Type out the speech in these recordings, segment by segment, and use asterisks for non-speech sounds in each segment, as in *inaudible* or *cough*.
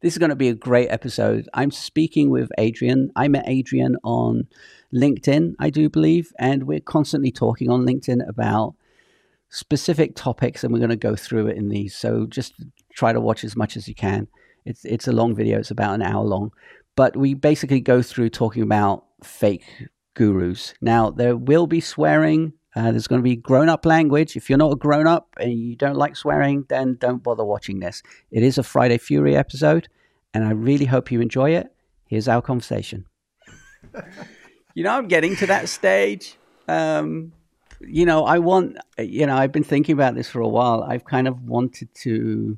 This is going to be a great episode. I'm speaking with Adrian. I met Adrian on LinkedIn, I do believe, and we're constantly talking on LinkedIn about specific topics, and we're going to go through it in these. So just try to watch as much as you can. It's it's a long video. It's about an hour long, but we basically go through talking about fake gurus. Now there will be swearing. Uh, there's going to be grown up language. If you're not a grown up and you don't like swearing, then don't bother watching this. It is a Friday Fury episode, and I really hope you enjoy it. Here's our conversation. *laughs* you know, I'm getting to that stage. Um, you know, I want, you know, I've been thinking about this for a while. I've kind of wanted to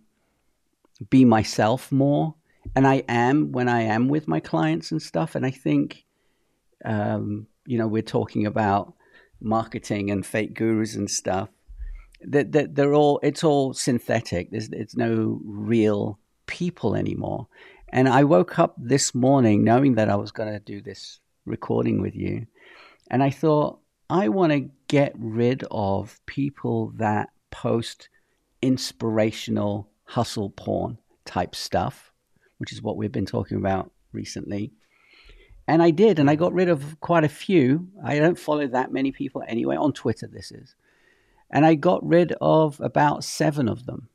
be myself more. And I am when I am with my clients and stuff. And I think, um, you know, we're talking about marketing and fake gurus and stuff. That, that they're all it's all synthetic. There's it's no real people anymore. And I woke up this morning knowing that I was going to do this recording with you, and I thought I want to get rid of people that post inspirational hustle porn type stuff, which is what we've been talking about recently. And I did, and I hmm. got rid of quite a few. I don't follow that many people anyway, on Twitter, this is. And I got rid of about seven of them.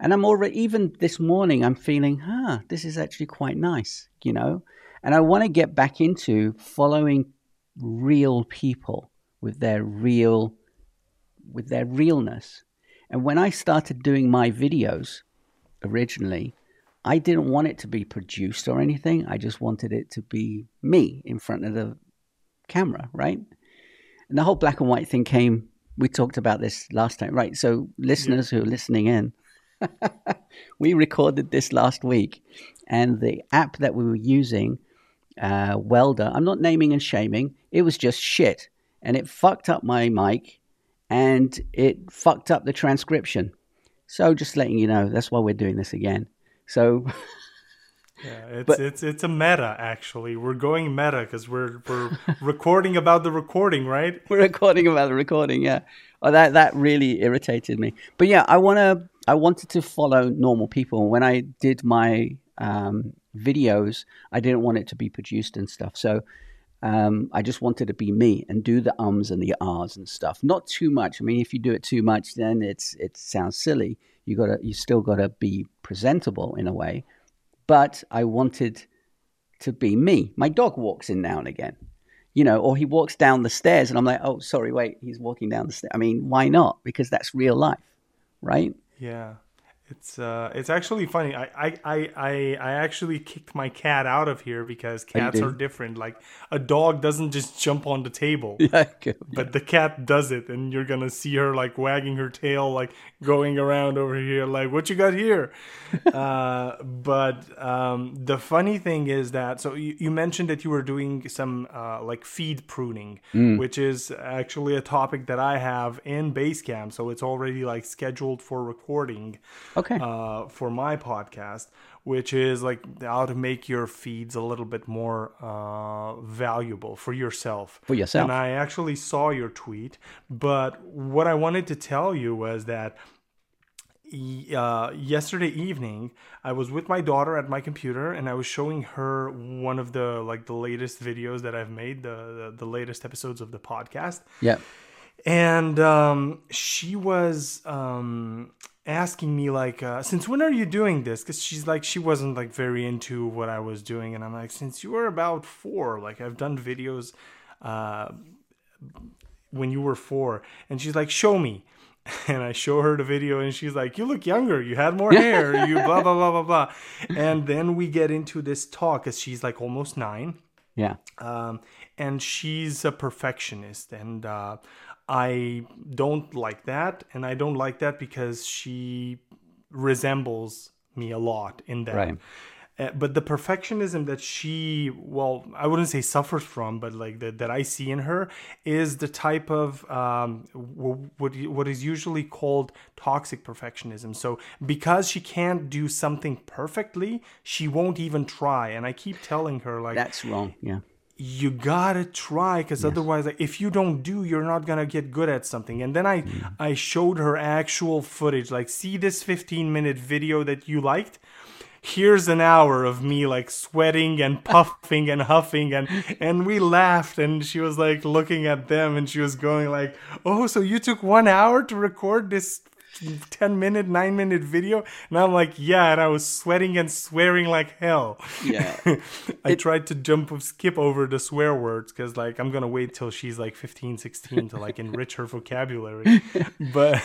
And I'm already, even this morning, I'm feeling, huh, this is actually quite nice, you know? And I want to get back into following real people with their real, with their realness. And when I started doing my videos originally, I didn't want it to be produced or anything. I just wanted it to be me in front of the camera, right? And the whole black and white thing came. We talked about this last time, right? So, listeners yeah. who are listening in, *laughs* we recorded this last week, and the app that we were using, uh, Welder, I'm not naming and shaming, it was just shit. And it fucked up my mic and it fucked up the transcription. So, just letting you know, that's why we're doing this again. So yeah, it's but, it's it's a meta actually. We're going meta because we're we're *laughs* recording about the recording, right? We're recording about the recording, yeah. Oh, that that really irritated me. But yeah, I wanna I wanted to follow normal people. When I did my um, videos, I didn't want it to be produced and stuff. So um, I just wanted to be me and do the ums and the ahs and stuff. Not too much. I mean, if you do it too much, then it's it sounds silly you gotta you still gotta be presentable in a way. But I wanted to be me. My dog walks in now and again, you know, or he walks down the stairs, and I'm like, oh, sorry, wait, he's walking down the stairs. I mean, why not? Because that's real life, right? Yeah. It's uh, it's actually funny. I, I, I, I actually kicked my cat out of here because oh, cats are different. Like a dog doesn't just jump on the table, *laughs* yeah, but the cat does it, and you're gonna see her like wagging her tail, like going around over here, like what you got here. *laughs* uh, but um, the funny thing is that so you, you mentioned that you were doing some uh, like feed pruning, mm. which is actually a topic that I have in Basecamp. So it's already like scheduled for recording okay uh, for my podcast which is like how to make your feeds a little bit more uh, valuable for yourself. For yourself. And i actually saw your tweet but what i wanted to tell you was that uh, yesterday evening i was with my daughter at my computer and i was showing her one of the like the latest videos that i've made the the, the latest episodes of the podcast. Yeah. And um, she was um, asking me like uh, since when are you doing this? Because she's like she wasn't like very into what i was doing and i'm like since you were about four like i've done videos uh, when you were four. And she's like show me. *laughs* And i show her the video and she's like you look younger. You had more hair. You blah blah blah blah blah. *laughs* And then we get into this talk because she's like almost nine. Yeah. Um, and she's a perfectionist and uh, I don't like that, and I don't like that because she resembles me a lot in that. Right. Uh, but the perfectionism that she, well, I wouldn't say suffers from, but like that, that I see in her is the type of um, what what is usually called toxic perfectionism. So because she can't do something perfectly, she won't even try. And I keep telling her like that's wrong. Yeah you gotta try because yes. otherwise like, if you don't do you're not gonna get good at something and then i mm. i showed her actual footage like see this 15 minute video that you liked here's an hour of me like sweating and *laughs* puffing and huffing and and we laughed and she was like looking at them and she was going like oh so you took one hour to record this 10 minute, 9 minute video. And I'm like, yeah, and I was sweating and swearing like hell. Yeah. *laughs* I it, tried to jump, skip over the swear words because, like, I'm going to wait till she's like 15, 16 to like enrich her vocabulary. *laughs* but,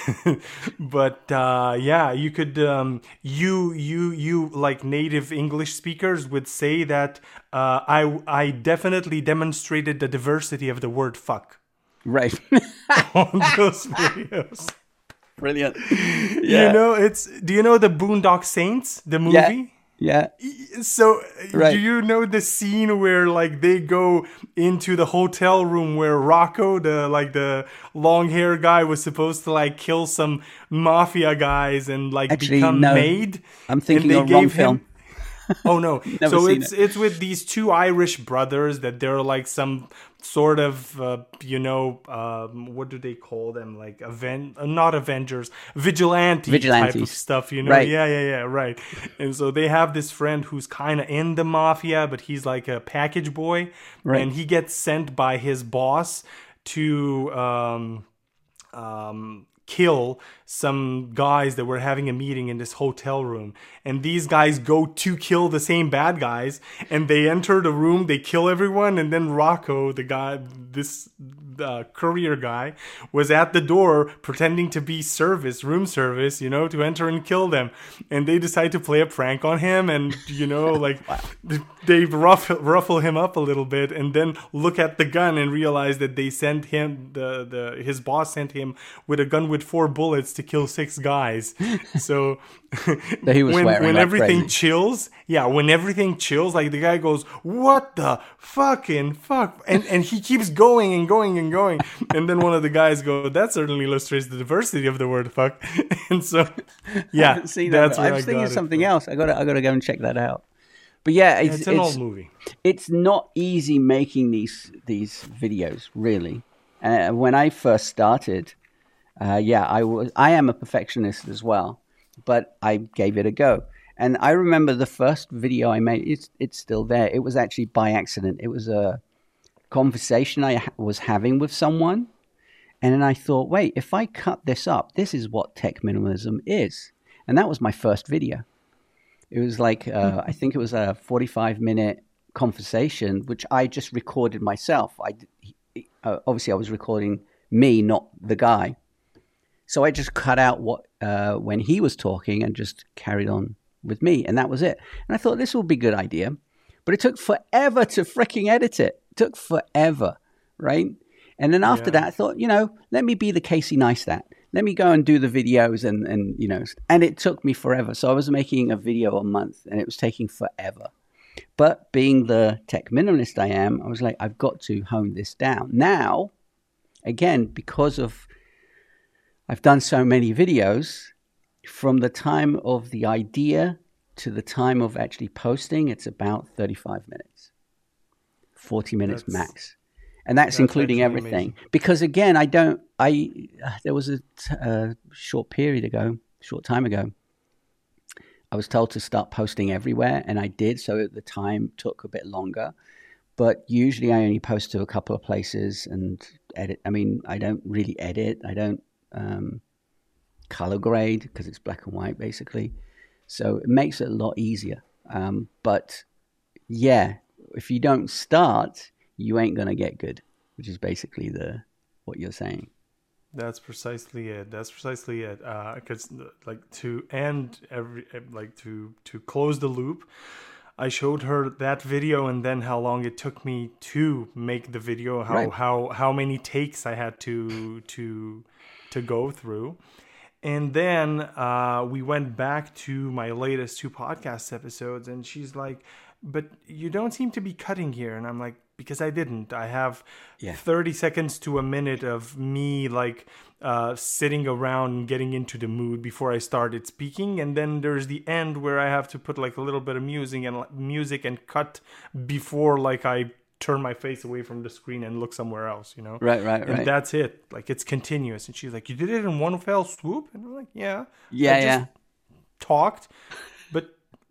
but, uh, yeah, you could, um, you, you, you, like native English speakers would say that, uh, I, I definitely demonstrated the diversity of the word fuck. Right. *laughs* on those videos. Brilliant. *laughs* Yeah. You know, it's do you know the Boondock Saints, the movie? Yeah. yeah. So, right. do you know the scene where like they go into the hotel room where Rocco, the like the long hair guy, was supposed to like kill some mafia guys and like Actually, become no. maid? I'm thinking of wrong film. Oh no! *laughs* so it's it. it's with these two Irish brothers that they're like some sort of uh, you know um, what do they call them like aven- uh, not avengers vigilante Vigilantes. type of stuff you know right. yeah yeah yeah right and so they have this friend who's kind of in the mafia but he's like a package boy right. and he gets sent by his boss to um, um, kill some guys that were having a meeting in this hotel room. And these guys go to kill the same bad guys. And they enter the room, they kill everyone. And then Rocco, the guy, this uh, courier guy, was at the door pretending to be service, room service, you know, to enter and kill them. And they decide to play a prank on him. And, you know, *laughs* like wow. they ruffle, ruffle him up a little bit and then look at the gun and realize that they sent him, the, the his boss sent him with a gun with four bullets to kill six guys. *laughs* So *laughs* when, when everything crazy. chills, yeah, when everything chills, like the guy goes, "What the fucking fuck?" and and he keeps going and going and going, and then one of the guys go, "That certainly illustrates the diversity of the word fuck." *laughs* and so, yeah, see that. I was I thinking something else. I got I got to go and check that out. But yeah, it's, yeah, it's an it's, old movie. It's not easy making these these videos, really. Uh, when I first started, uh, yeah, I was. I am a perfectionist as well, but I gave it a go. And I remember the first video I made. It's it's still there. It was actually by accident. It was a conversation I ha- was having with someone, and then I thought, wait, if I cut this up, this is what tech minimalism is. And that was my first video. It was like uh, I think it was a forty-five minute conversation, which I just recorded myself. I uh, obviously I was recording me, not the guy. So I just cut out what uh, when he was talking and just carried on with me, and that was it. And I thought this would be a good idea, but it took forever to freaking edit it. It took forever, right? And then after yeah. that, I thought, you know, let me be the Casey Neistat. Let me go and do the videos, and and you know, and it took me forever. So I was making a video a month, and it was taking forever. But being the tech minimalist I am, I was like, I've got to hone this down. Now, again, because of I've done so many videos from the time of the idea to the time of actually posting, it's about 35 minutes, 40 minutes that's, max. And that's, that's including everything. Amazing. Because again, I don't, I, there was a, a short period ago, short time ago, I was told to start posting everywhere, and I did. So the time took a bit longer. But usually I only post to a couple of places and edit. I mean, I don't really edit. I don't um, color grade because it's black and white basically. So it makes it a lot easier. Um, but yeah, if you don't start, you ain't gonna get good, which is basically the what you're saying. That's precisely it. That's precisely it. Because uh, like to end every like to to close the loop, I showed her that video and then how long it took me to make the video, how right. how how many takes I had to to to go through. And then uh, we went back to my latest two podcast episodes, and she's like, But you don't seem to be cutting here. And I'm like, Because I didn't. I have yeah. 30 seconds to a minute of me like uh, sitting around and getting into the mood before I started speaking. And then there's the end where I have to put like a little bit of music and music and cut before like I turn my face away from the screen and look somewhere else, you know? Right, right, right. and right. that's it. Like it's continuous. And she's like, You did it in one fell swoop? And I'm like, Yeah. Yeah, yeah. Talked.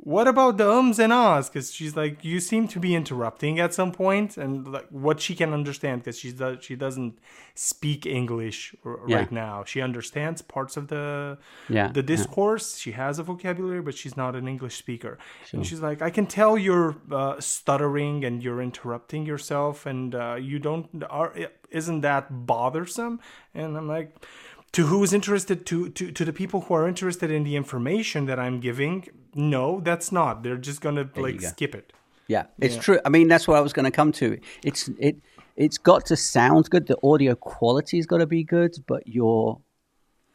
What about the ums and ahs? Because she's like, you seem to be interrupting at some point, and like what she can understand because she does she doesn't speak English r- yeah. right now. She understands parts of the yeah, the discourse. Yeah. She has a vocabulary, but she's not an English speaker. Sure. And she's like, I can tell you're uh, stuttering and you're interrupting yourself, and uh, you don't are isn't that bothersome? And I'm like to who is interested to, to to the people who are interested in the information that i'm giving no that's not. They're just gonna like skip it. Yeah it's yeah. true. I mean that's what i was gonna come to. It's it it's got to sound good. The audio quality's got to be good but your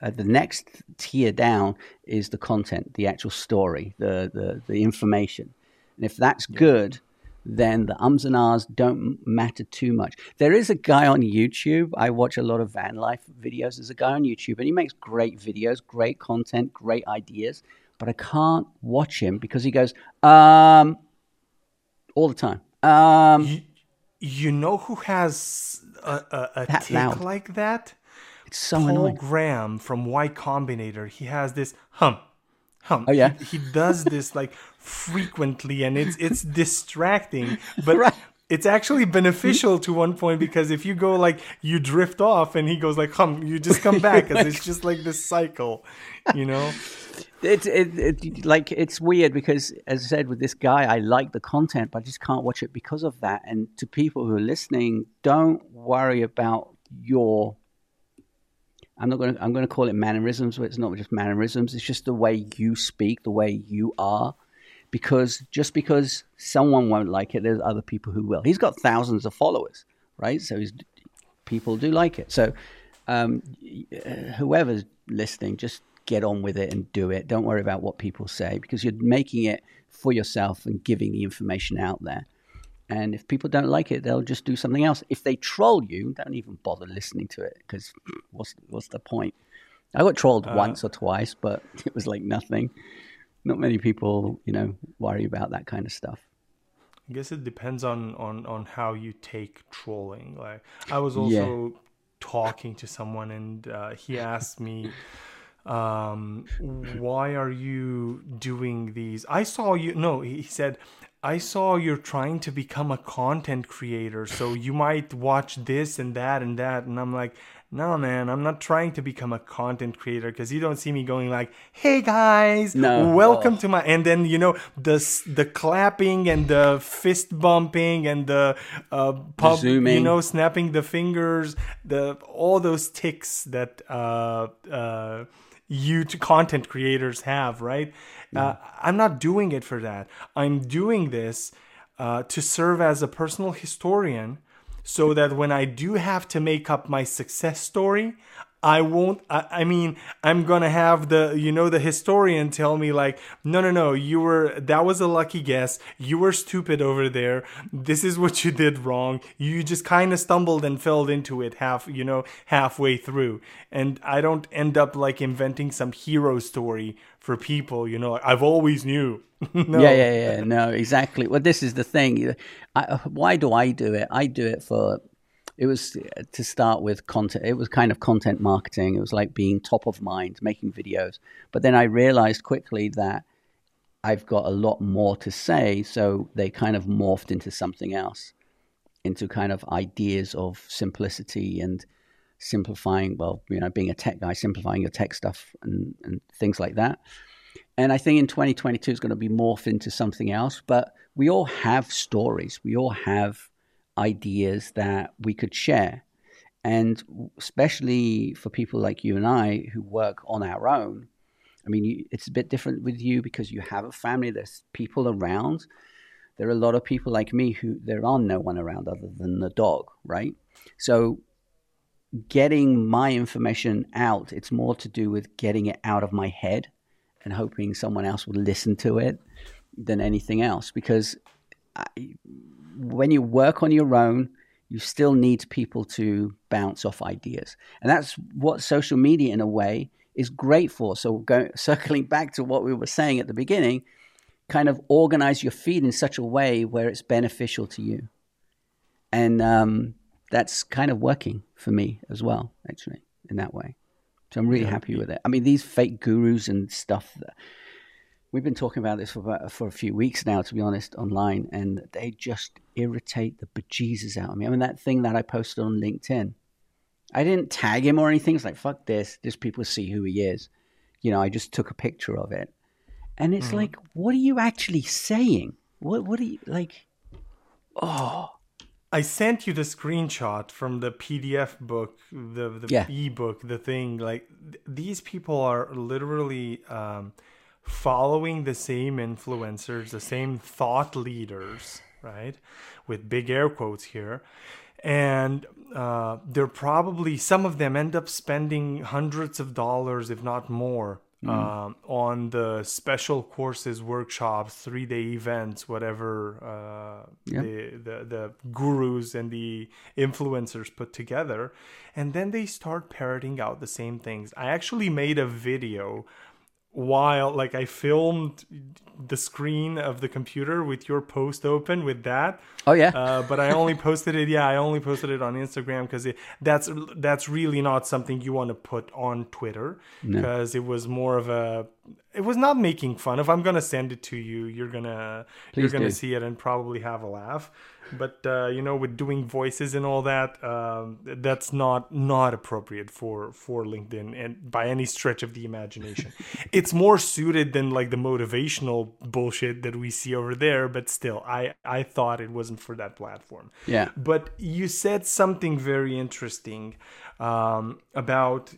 uh, the next tier down is the content the actual story the the, the information. And if that's yeah. good then the ums and ahs don't matter too much. There is a guy on YouTube. I watch a lot of van life videos. There's a guy on YouTube, and he makes great videos, great content, great ideas. But I can't watch him because he goes um all the time. Um, you, you know who has a, a, a tick like that? It's so Paul annoying. Graham from Y Combinator. He has this hum, Oh yeah. He, he does this like frequently and it's it's *laughs* distracting but right. it's actually beneficial to one point because if you go like you drift off and he goes like hum you just come *laughs* back because it's just like this cycle you know it's it, it, like it's weird because as i said with this guy i like the content but i just can't watch it because of that and to people who are listening don't worry about your I'm not going to. I'm going to call it mannerisms, but it's not just mannerisms. It's just the way you speak, the way you are because just because someone won't like it, there's other people who will. He's got thousands of followers, right? So he's, people do like it. So um, whoever's listening, just get on with it and do it. Don't worry about what people say because you're making it for yourself and giving the information out there. And if people don't like it, they'll just do something else. If they troll you, don't even bother listening to it because *clears throat* what's what's the point? I got trolled uh, once or twice, but *laughs* it was like nothing not many people, you know, worry about that kind of stuff. I guess it depends on on on how you take trolling. Like I was also yeah. talking to someone, and uh, he asked me, um, "Why are you doing these?" I saw you. No, he said. I saw you're trying to become a content creator, so you might watch this and that and that. And I'm like, no man i'm not trying to become a content creator because you don't see me going like hey guys no. welcome oh. to my and then you know the the clapping and the fist bumping and the uh pub, Zooming. you know snapping the fingers the all those ticks that uh uh you content creators have right mm. uh, i'm not doing it for that i'm doing this uh, to serve as a personal historian so that when I do have to make up my success story, I won't. I, I, mean, I'm gonna have the you know the historian tell me like, no, no, no, you were that was a lucky guess. You were stupid over there. This is what you did wrong. You just kind of stumbled and fell into it half you know halfway through. And I don't end up like inventing some hero story for people. You know, like, I've always knew. *laughs* no. Yeah, yeah, yeah. No, exactly. Well, this is the thing. I, why do I do it? I do it for it was uh, to start with content it was kind of content marketing. It was like being top of mind making videos. But then i realized quickly that i've got a lot more to say so they kind of morphed into something else into kind of ideas of simplicity and simplifying well you know being a tech guy simplifying your tech stuff and, and things like that. And i think in 2022 it's going to be morphed into something else but we all have stories. We all have ideas that we could share. And especially for people like you and I who work on our own, I mean, it's a bit different with you because you have a family, there's people around. There are a lot of people like me who there are no one around other than the dog, right? So getting my information out, it's more to do with getting it out of my head and hoping someone else will listen to it than anything else because I, when you work on your own, you still need people to bounce off ideas. And that's what social media, in a way, is great for. So, go, *laughs* circling back to what we were saying at the beginning, kind of organize your feed in such a way where it's beneficial to you. And um, that's kind of working for me as well, actually, in that way. So I'm really yeah. happy with it. I mean, these fake gurus and stuff, we've been talking about this for about, for a few weeks now, to be honest, online, and they just irritate the bejesus out of me. I mean, that thing that I posted on LinkedIn, I didn't tag him or anything. It's like fuck this. Just people see who he is. You know, I just took a picture of it, and it's mm. like, what are you actually saying? What what are you like? Oh. I sent you the screenshot from the PDF book, the the yeah. ebook, the thing. Like th- these people are literally um, following the same influencers, the same thought leaders, right? With big air quotes here. And uh, they're probably, some of them end up spending hundreds of dollars, if not more, mm. um, on the special courses, workshops, three day events, whatever uh, the, the, the gurus and the influencers put together. And then they start parroting out the same things. I actually made a video while like I filmed the screen of the computer with your post open with that. Oh yeah. Uh, but I only posted it. Yeah, I only posted it on Instagram because that's that's really not something you want to put on Twitter because no. it was more of a. It was not making fun. If I'm gonna send it to you, you're gonna Please you're gonna do. see it and probably have a laugh but uh, you know with doing voices and all that um, that's not not appropriate for for linkedin and by any stretch of the imagination. *laughs* It's more suited than like the motivational bullshit that we see over there but still i i thought it wasn't for that platform. Yeah. But you said something very interesting um, about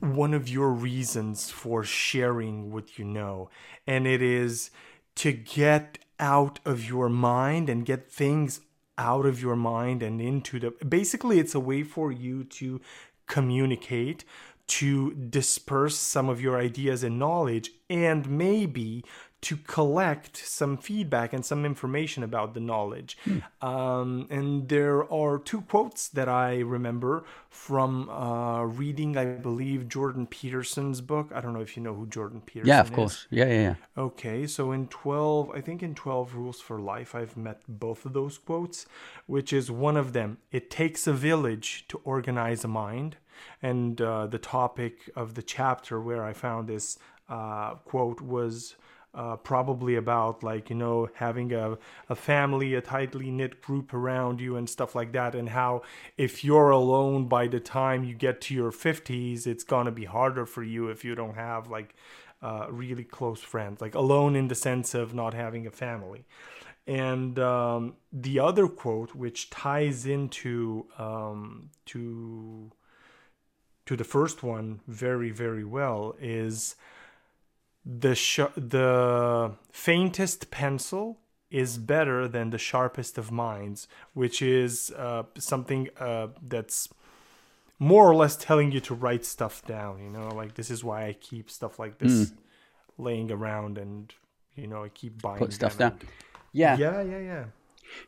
one of your reasons for sharing what you know and it is to get out of your mind and get things out of your mind and into the basically it's a way for you to communicate to disperse some of your ideas and knowledge and maybe to collect some feedback and some information about the knowledge. Mm. Um, and there are two quotes that I remember from uh, reading, I believe, Jordan Peterson's book. I don't know if you know who Jordan Peterson yeah, of is. course. Yeah, yeah, yeah. Okay, so in 12, I think in 12 Rules for Life, I've met both of those quotes, which is one of them It takes a village to organize a mind. And uh, the topic of the chapter where I found this uh, quote was uh, probably about like you know having a, a family a tightly knit group around you and stuff like that and how if you're alone by the time you get to your 50s it's to be harder for you if you don't have like uh, really close friends like alone in the sense of not having a family. And um, the other quote which ties into um, to to the first one very very well is the sh- the faintest pencil is better than the sharpest of minds, which is uh, something uh, that's more or less telling you to write stuff down. You know, like this is why I keep stuff like this mm. laying around, and you know, I keep buying put stuff down. Yeah, yeah, yeah, yeah.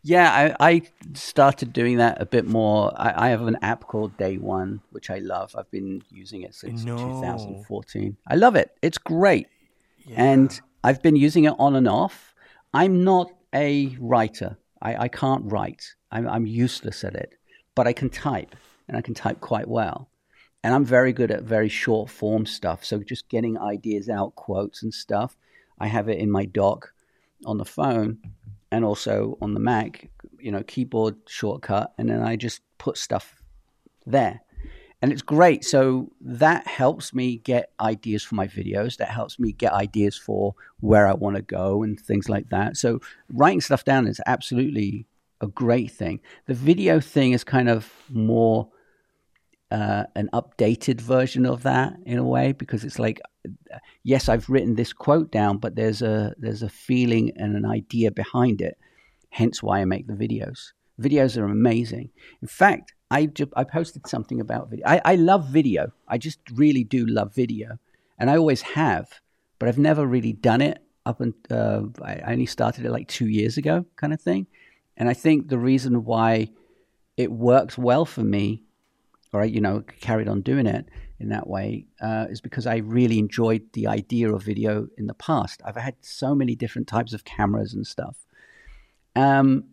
Yeah, I, I started doing that a bit more. I, I, have an app called Day One, which I love. I've been using it since no. 2014. I love it. It's great. And I've been using it on and off. I'm not a writer. I, I can't write. I'm, I'm useless at it. But I can type, and I can type quite well. And I'm very good at very short form stuff. So just getting ideas out, quotes and stuff. I have it in my dock on the phone and also on the Mac, you know, keyboard shortcut. And then I just put stuff there and it's great. So that helps me get ideas for my videos. That helps me get ideas for where I want to go and things like that. So writing stuff down is absolutely a great thing. The video thing is kind of more uh, an updated version of that in a way because it's like, yes, I've written this quote down, but there's a there's a feeling and an idea behind it. Hence why I make the videos. Videos are amazing. In fact, I, ju- I posted something about video. I, I love video. I just really do love video. And I always have, but I've never really done it up and uh, I only started it like two years ago, kind of thing. And I think the reason why it works well for me, or I, you know, carried on doing it in that way, uh, is because I really enjoyed the idea of video in the past. I've had so many different types of cameras and stuff. Um,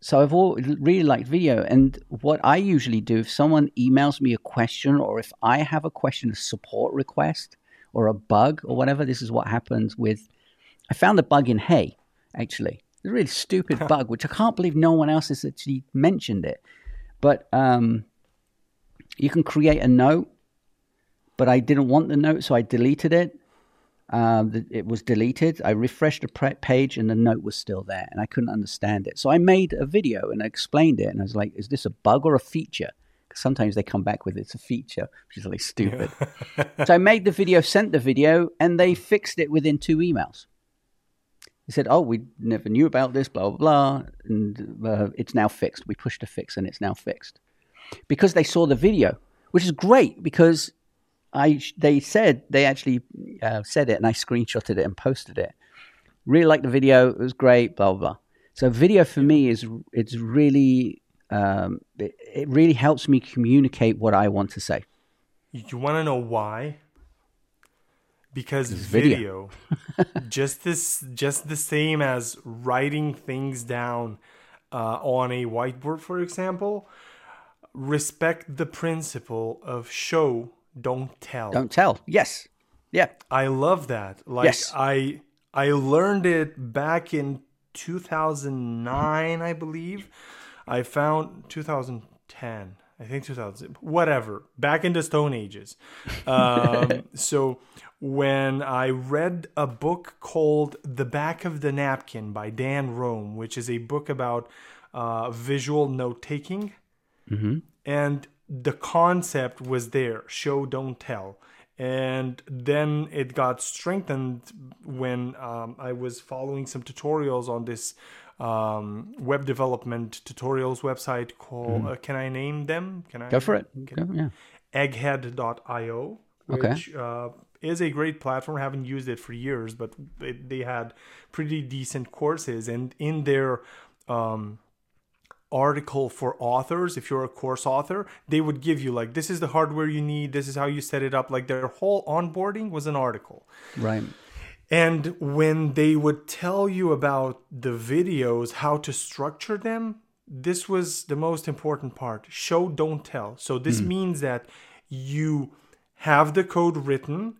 so I've all really liked video. And what I usually do, if someone emails me a question or if I have a question, a support request, or a bug or whatever. This is what happens with. I found a bug in Hey, actually. A really stupid bug, which I can't believe no one else has actually mentioned it. But um, you can create a note, but I didn't want the note, so I deleted it. Um, it was deleted. I refreshed the page and the note was still there, and I couldn't understand it. So I made a video and I explained it, and I was like, "Is this a bug or a feature?" Because sometimes they come back with it's a feature, which is really stupid. Yeah. so I made the video, sent the video, and they fixed it within two emails. They said, "Oh, we never knew about this, blah blah blah, and uh, it's now fixed. We pushed a fix, and it's now fixed." Because they saw the video, which is great because I they said they actually uh, said it, and I screenshotted it and posted it. Really liked the video; it was great. Blah blah. blah. So video for me is it's really um, it, it really helps me communicate what I want to say. You want to know why? Because video, video *laughs* just this, just the same as writing things down uh, on a whiteboard, for example, respect the principle of show don't tell. Don't tell. Yes. Yeah. I love that. Like yes. I I learned it back in 2009, I believe. I found 2010. I think 2000, whatever, back in the Stone Ages. Um, *laughs* so when I read a book called The Back of the Napkin by Dan Roam, which is a book about uh, visual note taking, mm-hmm. and the concept was there show don't tell. And then it got strengthened when um, i was following some tutorials on this um, web development tutorials website called mm. uh, can i name them? Can i go for it. go, yeah. Egghead.io which okay. uh, is a great platform. I haven't used it for years but it, they had pretty decent courses. And in their um, article for authors if you're a course author they would give you like this is the hardware you need this is how you set it up like their whole onboarding was an article. Right. And when they would tell you about the videos how to structure them this was the most important part show don't tell. So this mm. means that you have the code written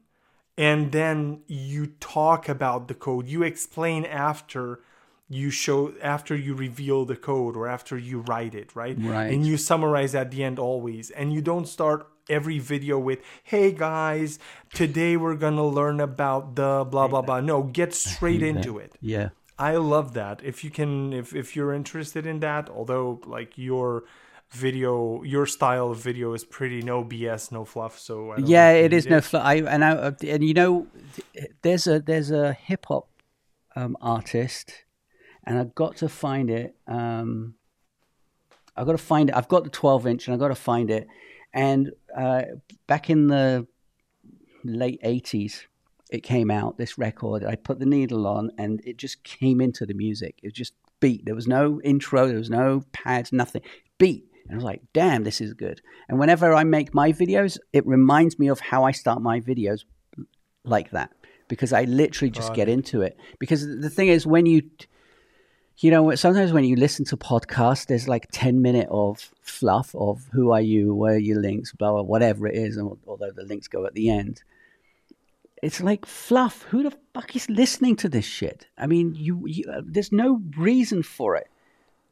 and then you talk about the code you explain after you show after you reveal the code or after you write it, right? Right. And you summarize at the end always. And you don't start every video with, hey guys, today we're gonna learn about the blah blah blah. No, get straight into that. it. Yeah. I love that. If you can if if you're interested in that, although like your video your style of video is pretty no bs no fluff so yeah it is it. no fluff i and i and you know there's a there's a hip-hop um, artist and I've got to find it. Um, I've got to find it. I've got the 12 inch, and I've got to find it. And uh, back in the late 80s, it came out. This record, I put the needle on, and it just came into the music. It was just beat. There was no intro. There was no pads. Nothing. Beat. And I was like, damn, this is good. And whenever I make my videos, it reminds me of how I start my videos like that because I literally just get into it. Because the thing is, when you you know, sometimes when you listen to podcasts, there's like 10 minute of fluff of who are you, where are your links, blah, blah, whatever it is. And although the links go at the end, it's like fluff. Who the fuck is listening to this shit? I mean, you, you uh, there's no reason for it.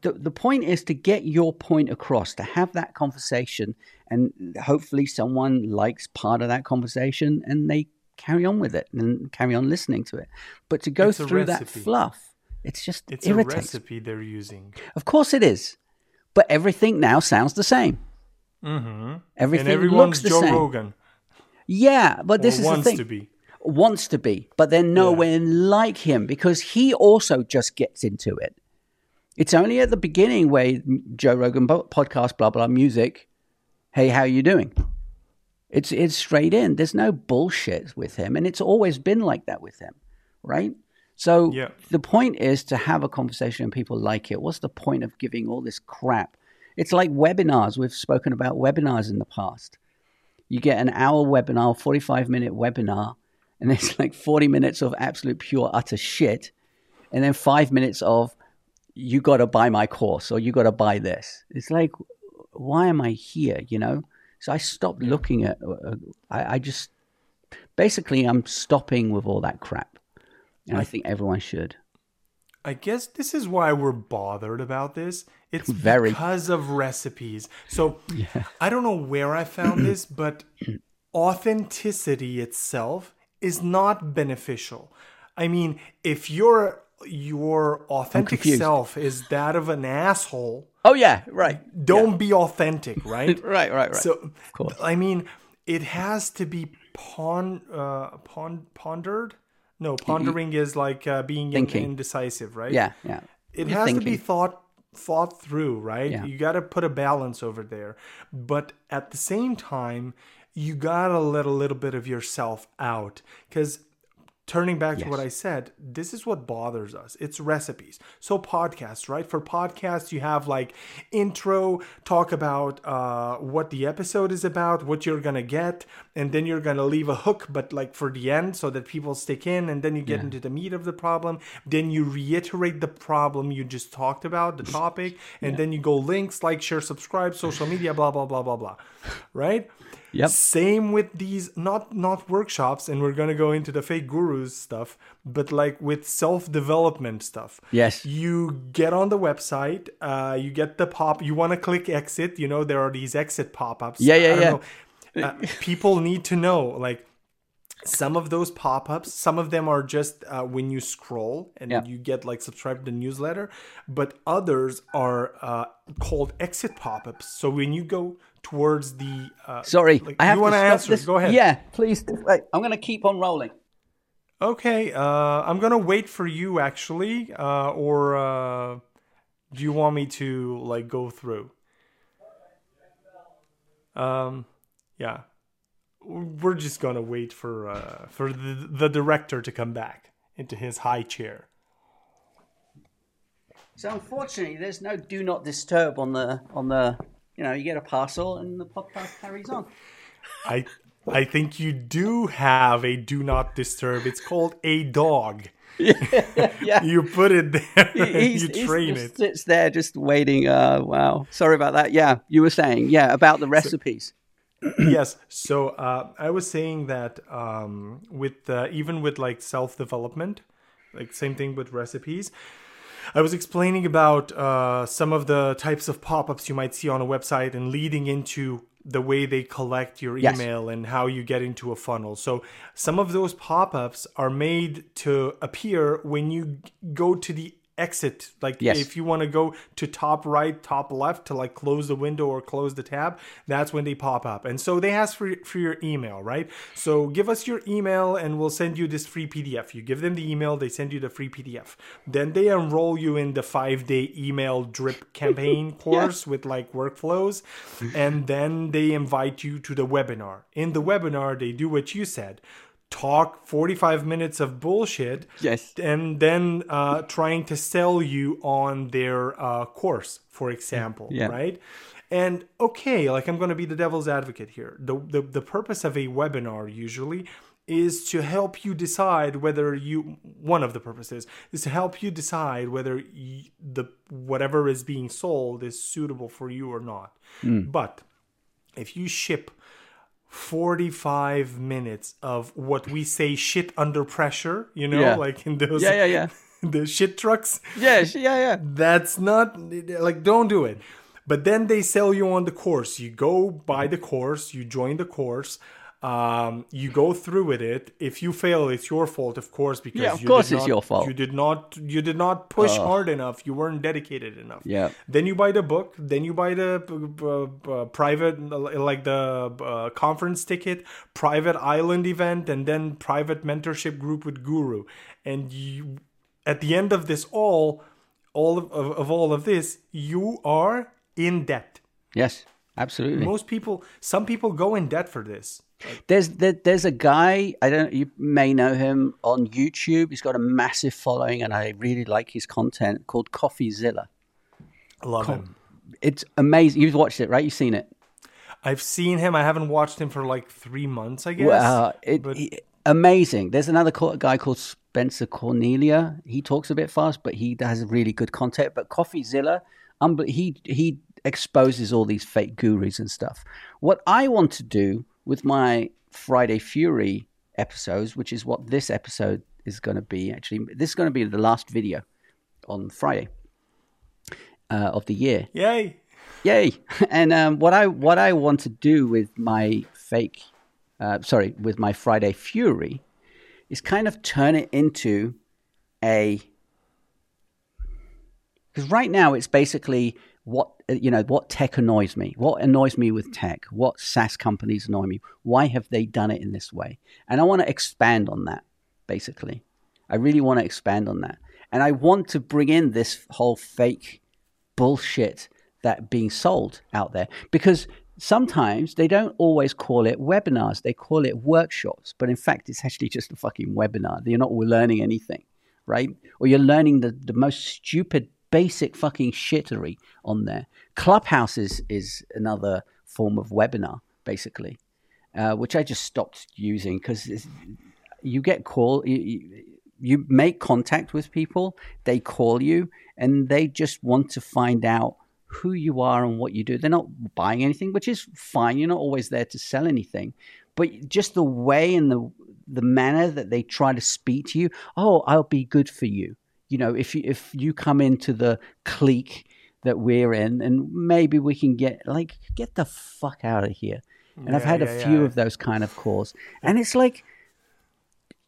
The, the point is to get your point across, to have that conversation, and hopefully someone likes part of that conversation and they carry on with it and carry on listening to it. But to go it's through that fluff, it's just it's a recipe they're using. Of course it is, but everything now sounds the same. Mm-hmm. Everything and looks the Joe same. Rogan. Yeah, but this is wants the thing. to be. Wants to be, but they're nowhere yeah. like him because he also just gets into it. It's only at the beginning where Joe Rogan podcast, blah blah music. Hey, how are you doing? It's it's straight in. There's no bullshit with him, and it's always been like that with him, right? So yeah. the point is to have a conversation and people like it. What's the point of giving all this crap? It's like webinars. We've spoken about webinars in the past. You get an hour webinar, 45 minute webinar, and *laughs* it's like 40 minutes of absolute pure utter shit. And then five minutes of, you got to buy my course or you got to buy this. It's like, why am I here? You know? So I stopped looking at, uh, I, I just basically, I'm stopping with all that crap, and I, I think everyone should. I guess this is why we're bothered about this. It's *laughs* Very. because of recipes. So *laughs* yeah. I don't know where I found this, but authenticity itself is not beneficial. I mean, if your your authentic self is that of an asshole. Oh yeah, right. Don't yeah. be authentic, *laughs* right? right, right, right. So, I mean, it has to be pon, uh, pon, pondered. No, pondering is like uh, being indecisive, right? Yeah, yeah. It You're has thinking. to be thought thought through, right? Yeah. You got to put a balance over there. But at the same time, you got to let a little bit of yourself out cuz turning back yes. to what I said, this is what bothers us. It's recipes. So podcasts, right? For podcasts, you have like intro, talk about uh, what the episode is about, what you're gonna get, and then you're gonna leave a hook, but like for the end, so that people stick in, and then you get yeah. into the meat of the problem. Then you reiterate the problem you just talked about, the topic, and yeah. then you go links, like, share, subscribe, social media, blah blah blah blah blah, right? Yep. Same with these not not workshops, and we're gonna go into the fake gurus stuff, but like with self development stuff. Yes. You get on the website, uh, you get the pop. You want to click exit. You know there are these exit pop ups. Yeah, yeah, yeah. Uh, people need to know like some of those pop-ups some of them are just uh, when you scroll and yeah. you get like subscribe to the newsletter but others are uh, called exit pop-ups so when you go towards the uh, sorry like, i have you want to answer? this? go ahead. Yeah please. Wait. I'm going to keep on rolling. Okay uh, i'm going to wait for you actually uh, or uh, do you want me to like go through? Um yeah. We're just gonna wait for uh, for the, the director to come back into his high chair. So unfortunately, there's no do not disturb on the on the you know you get a parcel and the podcast carries on. I I think you do have a do not disturb. It's called a dog. Yeah, *laughs* yeah. you put it there. You train it. Sits there just waiting. Uh, wow. Sorry about that. Yeah, you were saying yeah about the recipes. *clears throat* yes. So uh, I was saying that um, with uh, even with like self development, like same thing with recipes. I was explaining about uh, some of the types of pop ups you might see on a website and leading into the way they collect your email yes. and how you get into a funnel. So some of those pop ups are made to appear when you go to the exit. Like yes. if you want to go to top right top left to like close the window or close the tab that's when they pop up. And so they ask for, for your email right? So give us your email and we'll send you this free pdf you give them the email they send you the free pdf then they enroll you in the five day email drip *laughs* campaign course yeah. with like workflows. And then they invite you to the webinar. In the webinar they do what you said talk 45 minutes of bullshit yes and then uh, trying to sell you on their uh, course for example yeah. right and okay like i'm going to be the devil's advocate here the, the the purpose of a webinar usually is to help you decide whether you one of the purposes is to help you decide whether you, the whatever is being sold is suitable for you or not mm. but if you ship 45 minutes of what we say shit under pressure, you know, yeah. like in those Yeah, yeah, yeah. *laughs* the shit trucks. Yeah, yeah, yeah. That's not like don't do it. But then they sell you on the course. You go buy the course, you join the course, um, you go through with it. If you fail, it's your fault, of course, because yeah, of you course it's not, your fault. You did not you did not push hard enough. You weren't dedicated enough. Yeah. Then you buy the book. Then you buy the uh, uh, private like the uh, conference ticket, private island event, and then private mentorship group with Guru. And you, at the end of this all, all of, of, of all of this, you are in debt. Yes, absolutely. Most people, some people go in debt for this there's there, there's a guy I don't you may know him on YouTube. He's got a massive following, and I really like his content called CoffeeZilla. Love Co- him. It's amazing. You've watched it, right? You've seen it. I've seen him. I haven't watched him for like three months, I guess. Well, it, but... amazing. There's another guy called Spencer Cornelia. He talks a bit fast, but he has really good content. But CoffeeZilla, um, he he exposes all these fake gurus and stuff. What I want to do with my Friday Fury episodes, which is what this episode is going to be. Actually, this is going to be the last video on Friday uh, of the year. Yay! Yay! *laughs* And um, what I what I want to do with my fake, uh, sorry, with my Friday Fury, is kind of turn it into a because right now it's basically what Uh, you know what tech annoys me what annoys me with tech what saas companies annoy me why have they done it in this way? And i want to expand on that basically. I really want to expand on that. And i want to bring in this whole fake bullshit that being sold out there because sometimes they don't always call it webinars they call it workshops but in fact it's actually just a fucking webinar you're not learning anything right? Or you're learning the, the most stupid basic fucking shittery on there. Clubhouse is, is another form of webinar, basically, uh, which I just stopped using because you get call you, you make contact with people, they call you, and they just want to find out who you are and what you do. They're not buying anything, which is fine. You're not always there to sell anything, but just the way and the the manner that they try to speak to you. Oh, I'll be good for you you know, if you, if you come into the clique that we're in, and maybe we can get like get the fuck out of here. And yeah, I've had yeah, a few yeah. of those kind of calls, and it's like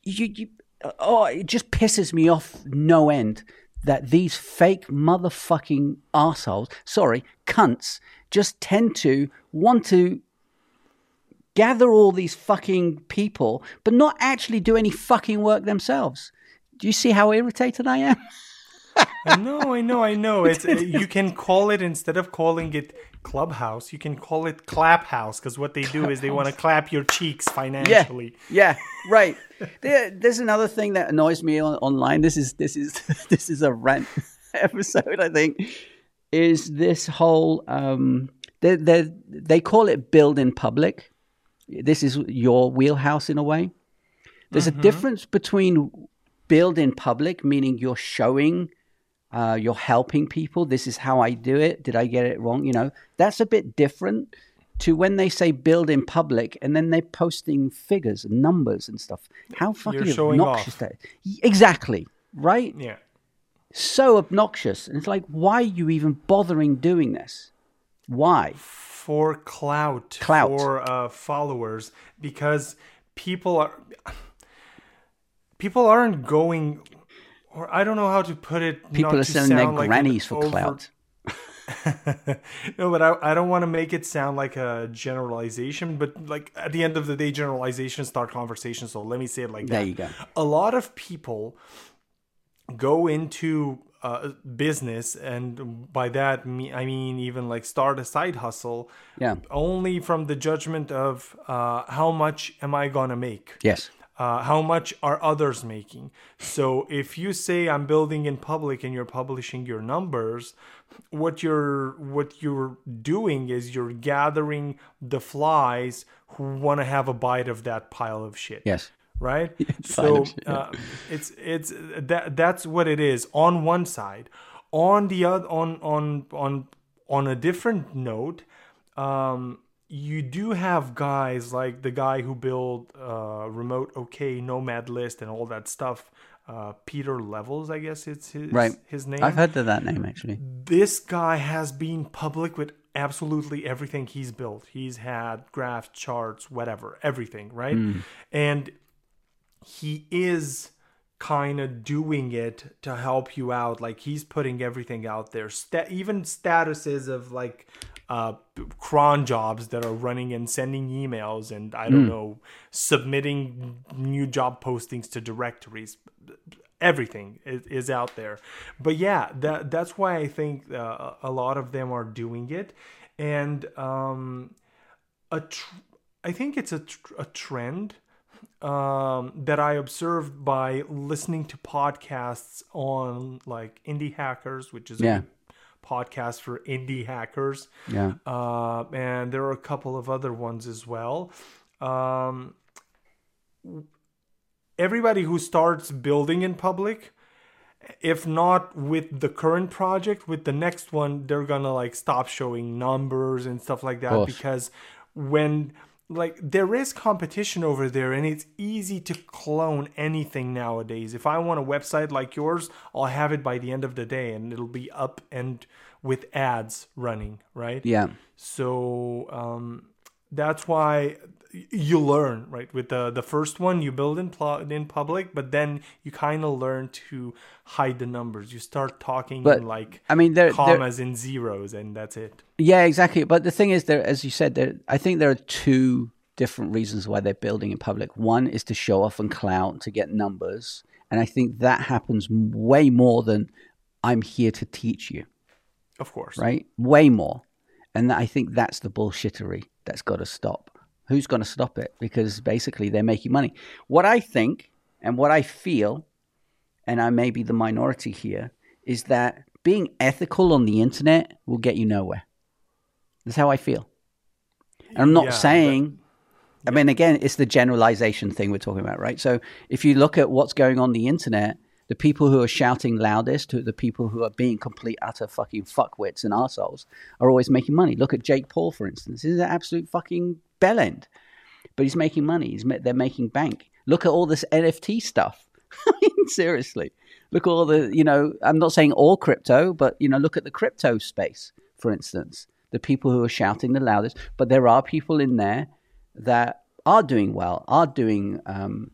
you, you, oh, it just pisses me off no end that these fake motherfucking assholes, sorry, cunts, just tend to want to gather all these fucking people, but not actually do any fucking work themselves do you see how irritated I am? I know, I know, I know. *laughs* It's you can call it instead of calling it clubhouse, you can call it clap house because what they do is they want to clap your cheeks financially. Yeah, yeah right. there, there's another thing that annoys me on, online. This is this is *laughs* this is a rant *laughs* episode. I think is this whole um, they they they call it build in public. This is your wheelhouse in a way. There's mm-hmm. a difference between build in public, meaning you're showing, uh, you're helping people. This is how I do it. Did I get it wrong? You know, that's a bit different to when they say build in public and then they're posting figures and numbers and stuff. How fucking obnoxious that is. Exactly. Right? Yeah. So obnoxious. And it's like, why are you even bothering doing this? Why? For clout. Clout. For uh, followers. Because people are people aren't going, or I don't know how to put it. People are selling their like grannies for over... clout. *laughs* no, but I, I don't want to make it sound like a generalization, but like at the end of the day, generalizations start conversations. So let me say it like that. There you go. A lot of people go into uh, business, and by that I mean even like start a side hustle. Yeah. Only from the judgment of uh, how much am I gonna make? Yes. Uh, how much are others making? So if you say I'm building in public and you're publishing your numbers, what you're what you're doing is you're gathering the flies who want to have a bite of that pile of shit. Yes. Right. *laughs* so uh, it's it's that that's what it is on one side. On the other on on on on a different note. Um, you do have guys like the guy who built uh, remote OK Nomad List and all that stuff. Uh, Pieter Levels, I guess it's his right. his name. I've heard of that name actually. This guy has been public with absolutely everything he's built. He's had graphs, charts, whatever, everything, right? Mm. And he is kind of doing it to help you out. Like he's putting everything out there. St- even statuses of like uh, cron jobs that are running and sending emails and I don't mm. know, submitting new job postings to directories. Everything is, is out there. But yeah, that that's why I think uh, a lot of them are doing it. And um, a tr- I think it's a, tr- a trend um, that I observed by listening to podcasts on like indie hackers, which is yeah podcast for indie hackers. Yeah. Uh, and there are a couple of other ones as well. Um, everybody who starts building in public, if not with the current project, with the next one, they're gonna like stop showing numbers and stuff like that because when like there is competition over there and it's easy to clone anything nowadays. If i want a website like yours i'll have it by the end of the day and it'll be up and with ads running right? Yeah. So um, that's why you learn right? With the the first one you build in pl- in public but then you kind of learn to hide the numbers. You start talking but, in like i mean there commas and zeros and that's it. Yeah exactly. But the thing is there as you said there i think there are two different reasons why they're building in public. One is to show off and clout to get numbers and i think that happens way more than i'm here to teach you. Of course. Right? Way more. And i think that's the bullshittery that's got to stop who's going to stop it? Because basically they're making money. What I think and what I feel, and I may be the minority here, is that being ethical on the internet will get you nowhere. That's how I feel. And I'm not yeah, saying, but, yeah. I mean, again, it's the generalization thing we're talking about, right? So if you look at what's going on the internet, the people who are shouting loudest, the people who are being complete, utter fucking fuckwits and assholes, are always making money. Look at Jake Paul, for instance. He's an absolute fucking bellend, but he's making money. He's they're making bank. Look at all this NFT stuff. *laughs* I mean, seriously, look all the you know. I'm not saying all crypto, but you know, look at the crypto space, for instance. The people who are shouting the loudest, but there are people in there that are doing well, are doing, um,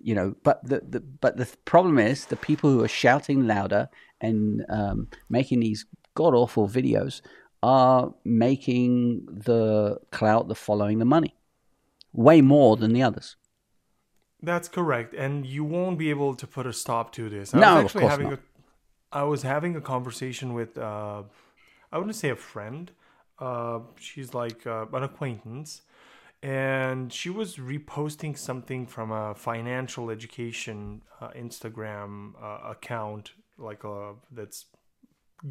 you know. But the, the but the problem is the people who are shouting louder and um, making these god awful videos are making the clout, the following, the money, way more than the others. That's correct, and you won't be able to put a stop to this. I no, was actually of course having not. A, I was having a conversation with, uh, I wouldn't say a friend. Uh, she's like uh, an acquaintance, and she was reposting something from a financial education uh, Instagram uh, account, like a uh, that's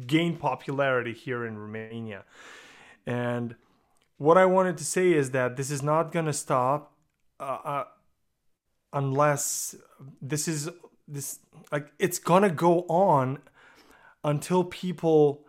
gained popularity here in Romania. And what I wanted to say is that this is not going to stop uh, uh, unless this is this like it's going to go on until people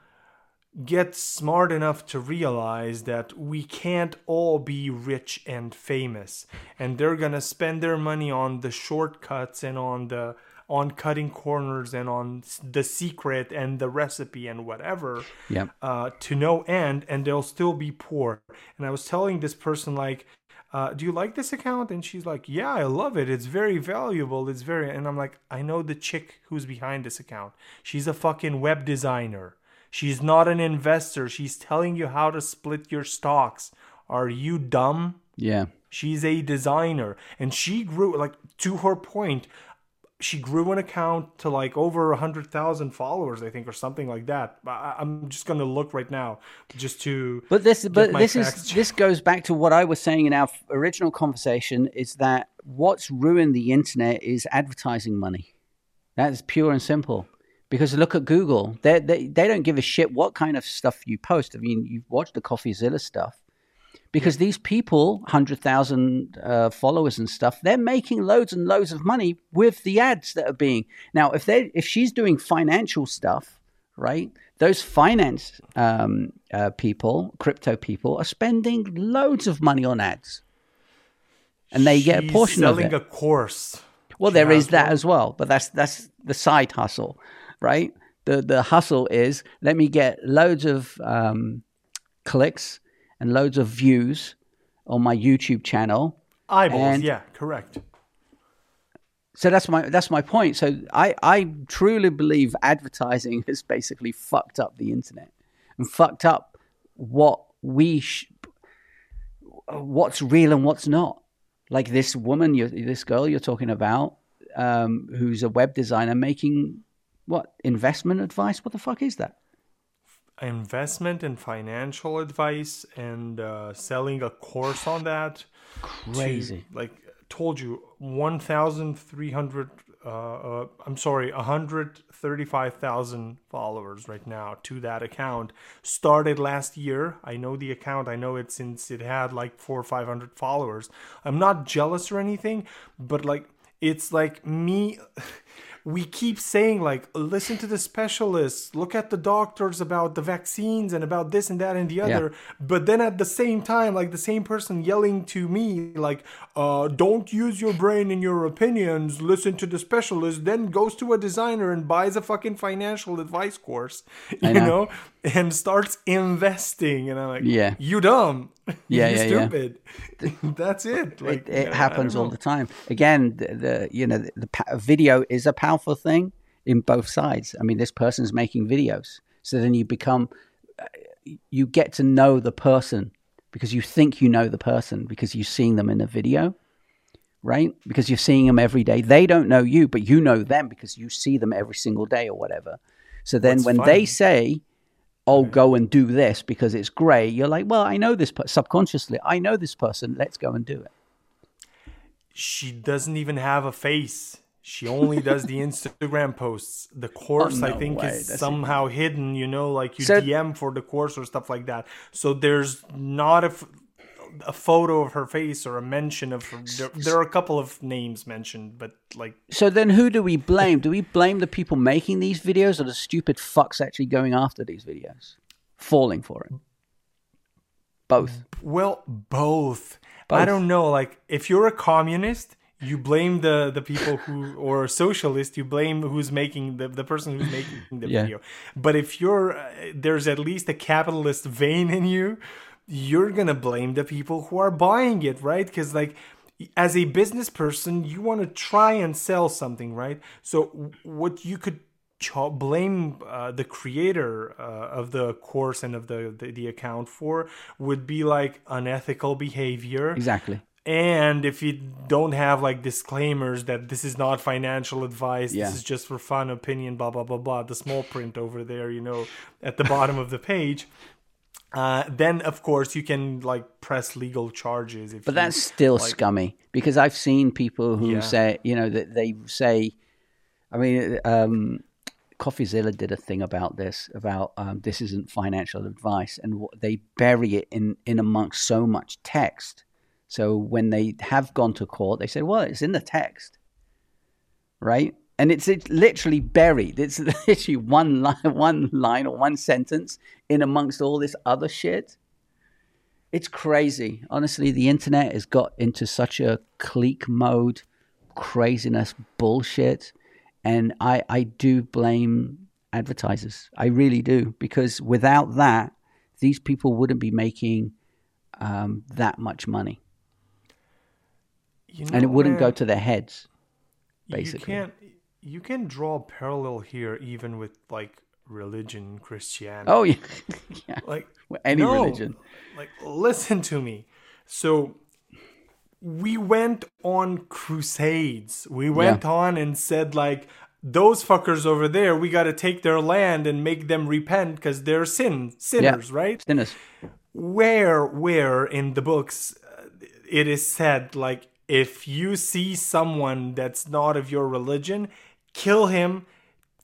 get smart enough to realize that we can't all be rich and famous and they're going to spend their money on the shortcuts and on the on cutting corners and on the secret and the recipe and whatever yeah. uh, to no end and they'll still be poor. And i was telling this person like uh, do you like this account? And she's like yeah i love it. It's very valuable. It's very and i'm like i know the chick who's behind this account. She's a fucking web designer. She's not an investor. She's telling you how to split your stocks. Are you dumb? Yeah. She's a designer. And she grew like to her point she grew an account to like over a hundred thousand followers, I think, or something like that. I, am just going to look right now, just to. But this, but this is this goes back to what I was saying in our original conversation: is that what's ruined the internet is advertising money. That is pure and simple. Because look at Google; they they they don't give a shit what kind of stuff you post. I mean, you've watched the CoffeeZilla stuff because these people, 100,000 uh, followers and stuff, they're making loads and loads of money with the ads that are being. Now, if they if she's doing financial stuff, right? Those finance um, uh, people, crypto people, are spending loads of money on ads, and they she's get a portion of it. Selling a course. Well, there is that as well, but that's that's the side hustle, right? The the hustle is let me get loads of um, clicks and loads of views on my YouTube channel. Eyeballs, and yeah, correct. So that's my that's my point. So I I truly believe advertising *laughs* has basically fucked up the internet and fucked up what we sh- what's real and what's not. Like this woman, this girl you're talking about, um, who's a web designer making what investment advice? What the fuck is that? Investment and financial advice and uh, selling a course on that. Crazy. To, like told you, one thousand three hundred. Uh, uh, I'm sorry, 135,000 followers right now to that account. Started last year. I know the account. I know it since it had like four or 500 followers. I'm not jealous or anything, but like it's like me we keep saying like listen to the specialists look at the doctors about the vaccines and about this and that and the other yeah. but then at the same time like the same person yelling to me like uh, don't use your brain in your opinions listen to the specialist then goes to a designer and buys a fucking financial advice course *laughs* you know. know. And starts investing and i'm like yeah you dumb *laughs* yeah, you yeah, stupid yeah. *laughs* that's it like, it, it happens all the time again the, the you know the, the video is a powerful thing in both sides. I mean, this person's making videos, so then you become, you get to know the person because you think you know the person because you're seeing them in a video, right? Because you're seeing them every day. They don't know you, but you know them because you see them every single day or whatever. So then when fun. they say, oh, go and do this because it's great, you're like, well, I know this, per- subconsciously, I know this person, let's go and do it. She doesn't even have a face. She only does the *laughs* Instagram posts. The oh, course, oh, no I think, way. is That's somehow hidden. You know, like you so, DM for the course or stuff like that. So there's not a, a photo of her face or a mention of her. There, are a couple of names mentioned, but like. So then, who do we blame? do we blame the people making these videos, or the stupid fucks actually going after these videos, falling for it? Both. Well, both. both. I don't know. Like, if you're a communist you blame the the people who or a socialist you blame who's making the, the person who's making the yeah. video but if you're uh, there's at least a capitalist vein in you you're gonna blame the people who are buying it right? Because like as a business person you want to try and sell something right? So what you could blame uh, the creator uh, of the course and of the, the the account for would be like unethical behavior. Exactly. And if you don't have like disclaimers that this is not financial advice yeah. this is just for fun opinion blah blah blah blah the small print over there you know at the bottom of the page uh, then of course you can like press legal charges but you, that's still like, scummy because i've seen people who yeah. say you know that they say i mean um CoffeeZilla did a thing about this, about um, this isn't financial advice, and they bury it in, in amongst so much text so when they have gone to court, they say, well, it's in the text, right? And it's, it's literally buried. It's *laughs* literally one line, one line or one sentence in amongst all this other shit. It's crazy. Honestly, the internet has got into such a clique mode, craziness, bullshit. And I, I do blame advertisers. I really do. Because without that, these people wouldn't be making um, that much money. You know, and it wouldn't man, go to their heads. Basically, you can't. You can draw a parallel here, even with like religion, Christianity. Oh yeah, *laughs* yeah. like any no, religion. Like, listen to me. So we went on crusades. We went yeah. on and said like those fuckers over there, we got to take their land and make them repent because they're sin sinners, yeah. right? Sinners. Where, where in the books uh, it is said like if you see someone that's not of your religion, kill him,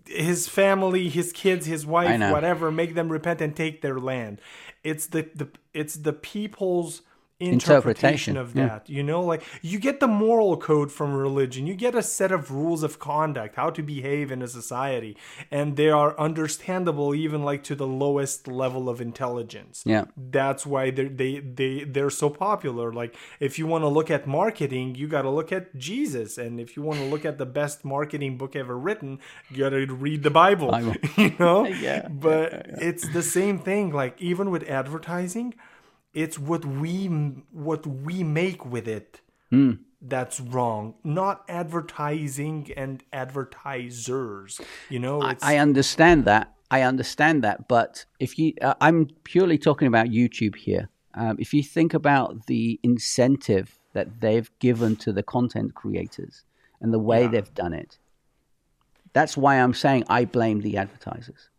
his family, his kids, his wife, whatever, make them repent and take their land. It's the, the it's the people's interpretation, of that. Yeah. You know, like you get the moral code from religion, you get a set of rules of conduct, how to behave in a society, and they are understandable even like to the lowest level of intelligence. Yeah, that's why they they they they're so popular. Like if you want to look at marketing, you got to look at Jesus, and if you want to look at the best marketing book ever written, you got to read the Bible. Bible. *laughs* you know, *laughs* yeah, but yeah, yeah. it's the same thing. Like even with advertising it's what we what we make with it mm. that's wrong not advertising and advertisers you know I, I, understand that i understand that but if you uh, i'm purely talking about youtube here um, if you think about the incentive that they've given to the content creators and the way yeah. they've done it that's why i'm saying i blame the advertisers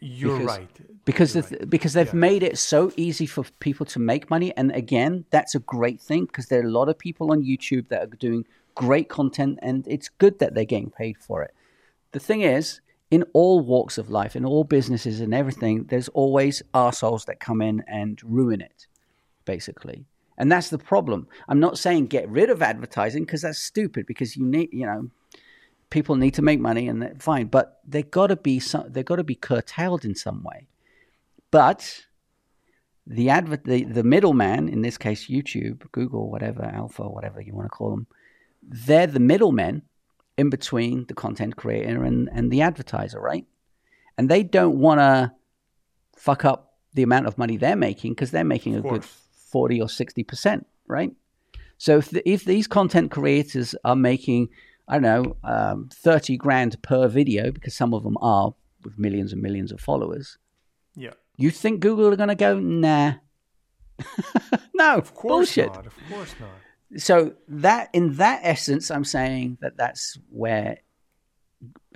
you're because, right. Because right. because they've yeah. made it so easy for people to make money, and again, that's a great thing because there are a lot of people on YouTube that are doing great content, and it's good that they're getting paid for it. The thing is, in all walks of life, in all businesses and everything, there's always assholes that come in and ruin it, basically. And that's the problem. I'm not saying get rid of advertising because that's stupid because you need, you know, people need to make money, and fine, but they got to be some, they got to be curtailed in some way. But the advert, the, the middleman, in this case, YouTube, Google, whatever, Alpha, whatever you want to call them, they're the middlemen in between the content creator and, and the advertiser, right? And they don't want to fuck up the amount of money they're making because they're making a good 40 or 60%, right? So if, the, if these content creators are making, I don't know, um, 30 grand per video, because some of them are with millions and millions of followers. Yeah. You think Google are going to go, nah. *laughs* no, of course bullshit. not. Of course not. So that, in that essence, I'm saying that that's where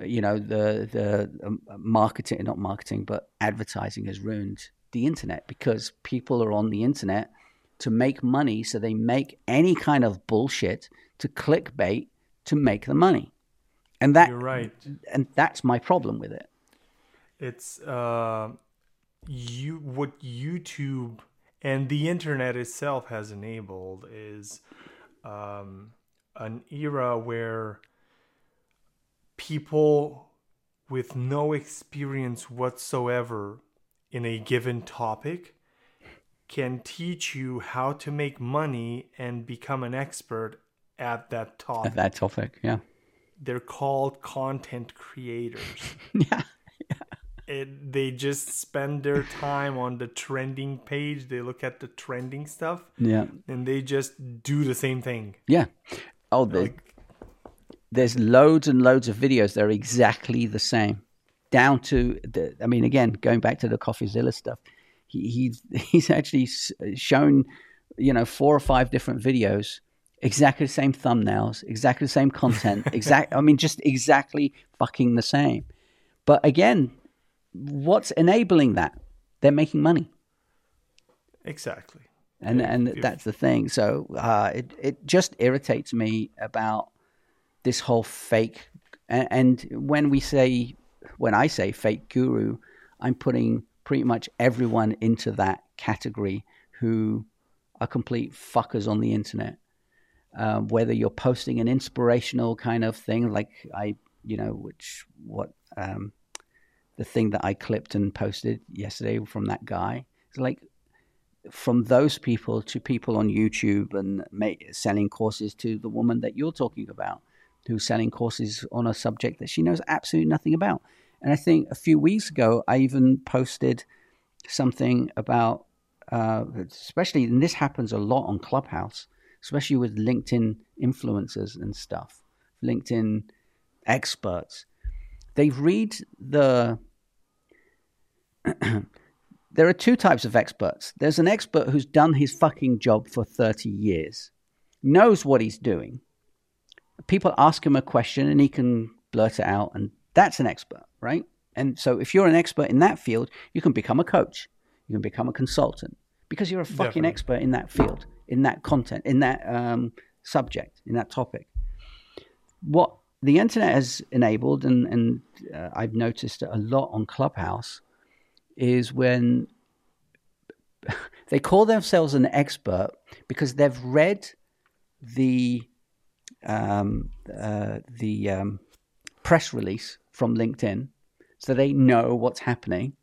you know the the um, marketing not marketing but advertising has ruined the internet because people are on the internet to make money so they make any kind of bullshit to clickbait to make the money and that you're right and that's my problem with it it's uh you what youtube and the internet itself has enabled is um an era where people with no experience whatsoever in a given topic can teach you how to make money and become an expert at that topic. At that topic, yeah. They're called content creators. *laughs* yeah. It, they just spend their time on the trending page. They look at the trending stuff. Yeah. And they just do the same thing. Yeah. Oh, like, there's loads and loads of videos that are exactly the same, down to the. I mean, again, going back to the CoffeeZilla stuff, he, he's *laughs* he's actually shown, you know, four or five different videos, exactly the same thumbnails, exactly the same content, *laughs* exact. I mean, just exactly fucking the same. But again, what's enabling that? They're making money. Exactly. And and that's the thing. So uh, it it just irritates me about this whole fake and, and when we say when I say fake guru, I'm putting pretty much everyone into that category who are complete fuckers on the internet. Um, whether you're posting an inspirational kind of thing, like I, you know, which what um, the thing that I clipped and posted yesterday from that guy, it's like from those people to people on YouTube and selling courses to the woman that you're talking about who's selling courses on a subject that she knows absolutely nothing about. And I think a few weeks ago, I even posted something about, uh, especially, and this happens a lot on Clubhouse, especially with LinkedIn influencers and stuff, LinkedIn experts. They read the. *clears throat* there are two types of experts. There's an expert who's done his fucking job for 30 years, knows what he's doing, people ask him a question and he can blurt it out, and that's an expert, right? And so if you're an expert in that field, you can become a coach, you can become a consultant because you're a fucking Definitely. expert in that field, in that content, in that um, subject, in that topic. What the internet has enabled, and, and uh, I've noticed a lot on Clubhouse, is when *laughs* they call themselves an expert because they've read the um, uh, the um, press release from LinkedIn, so they know what's happening.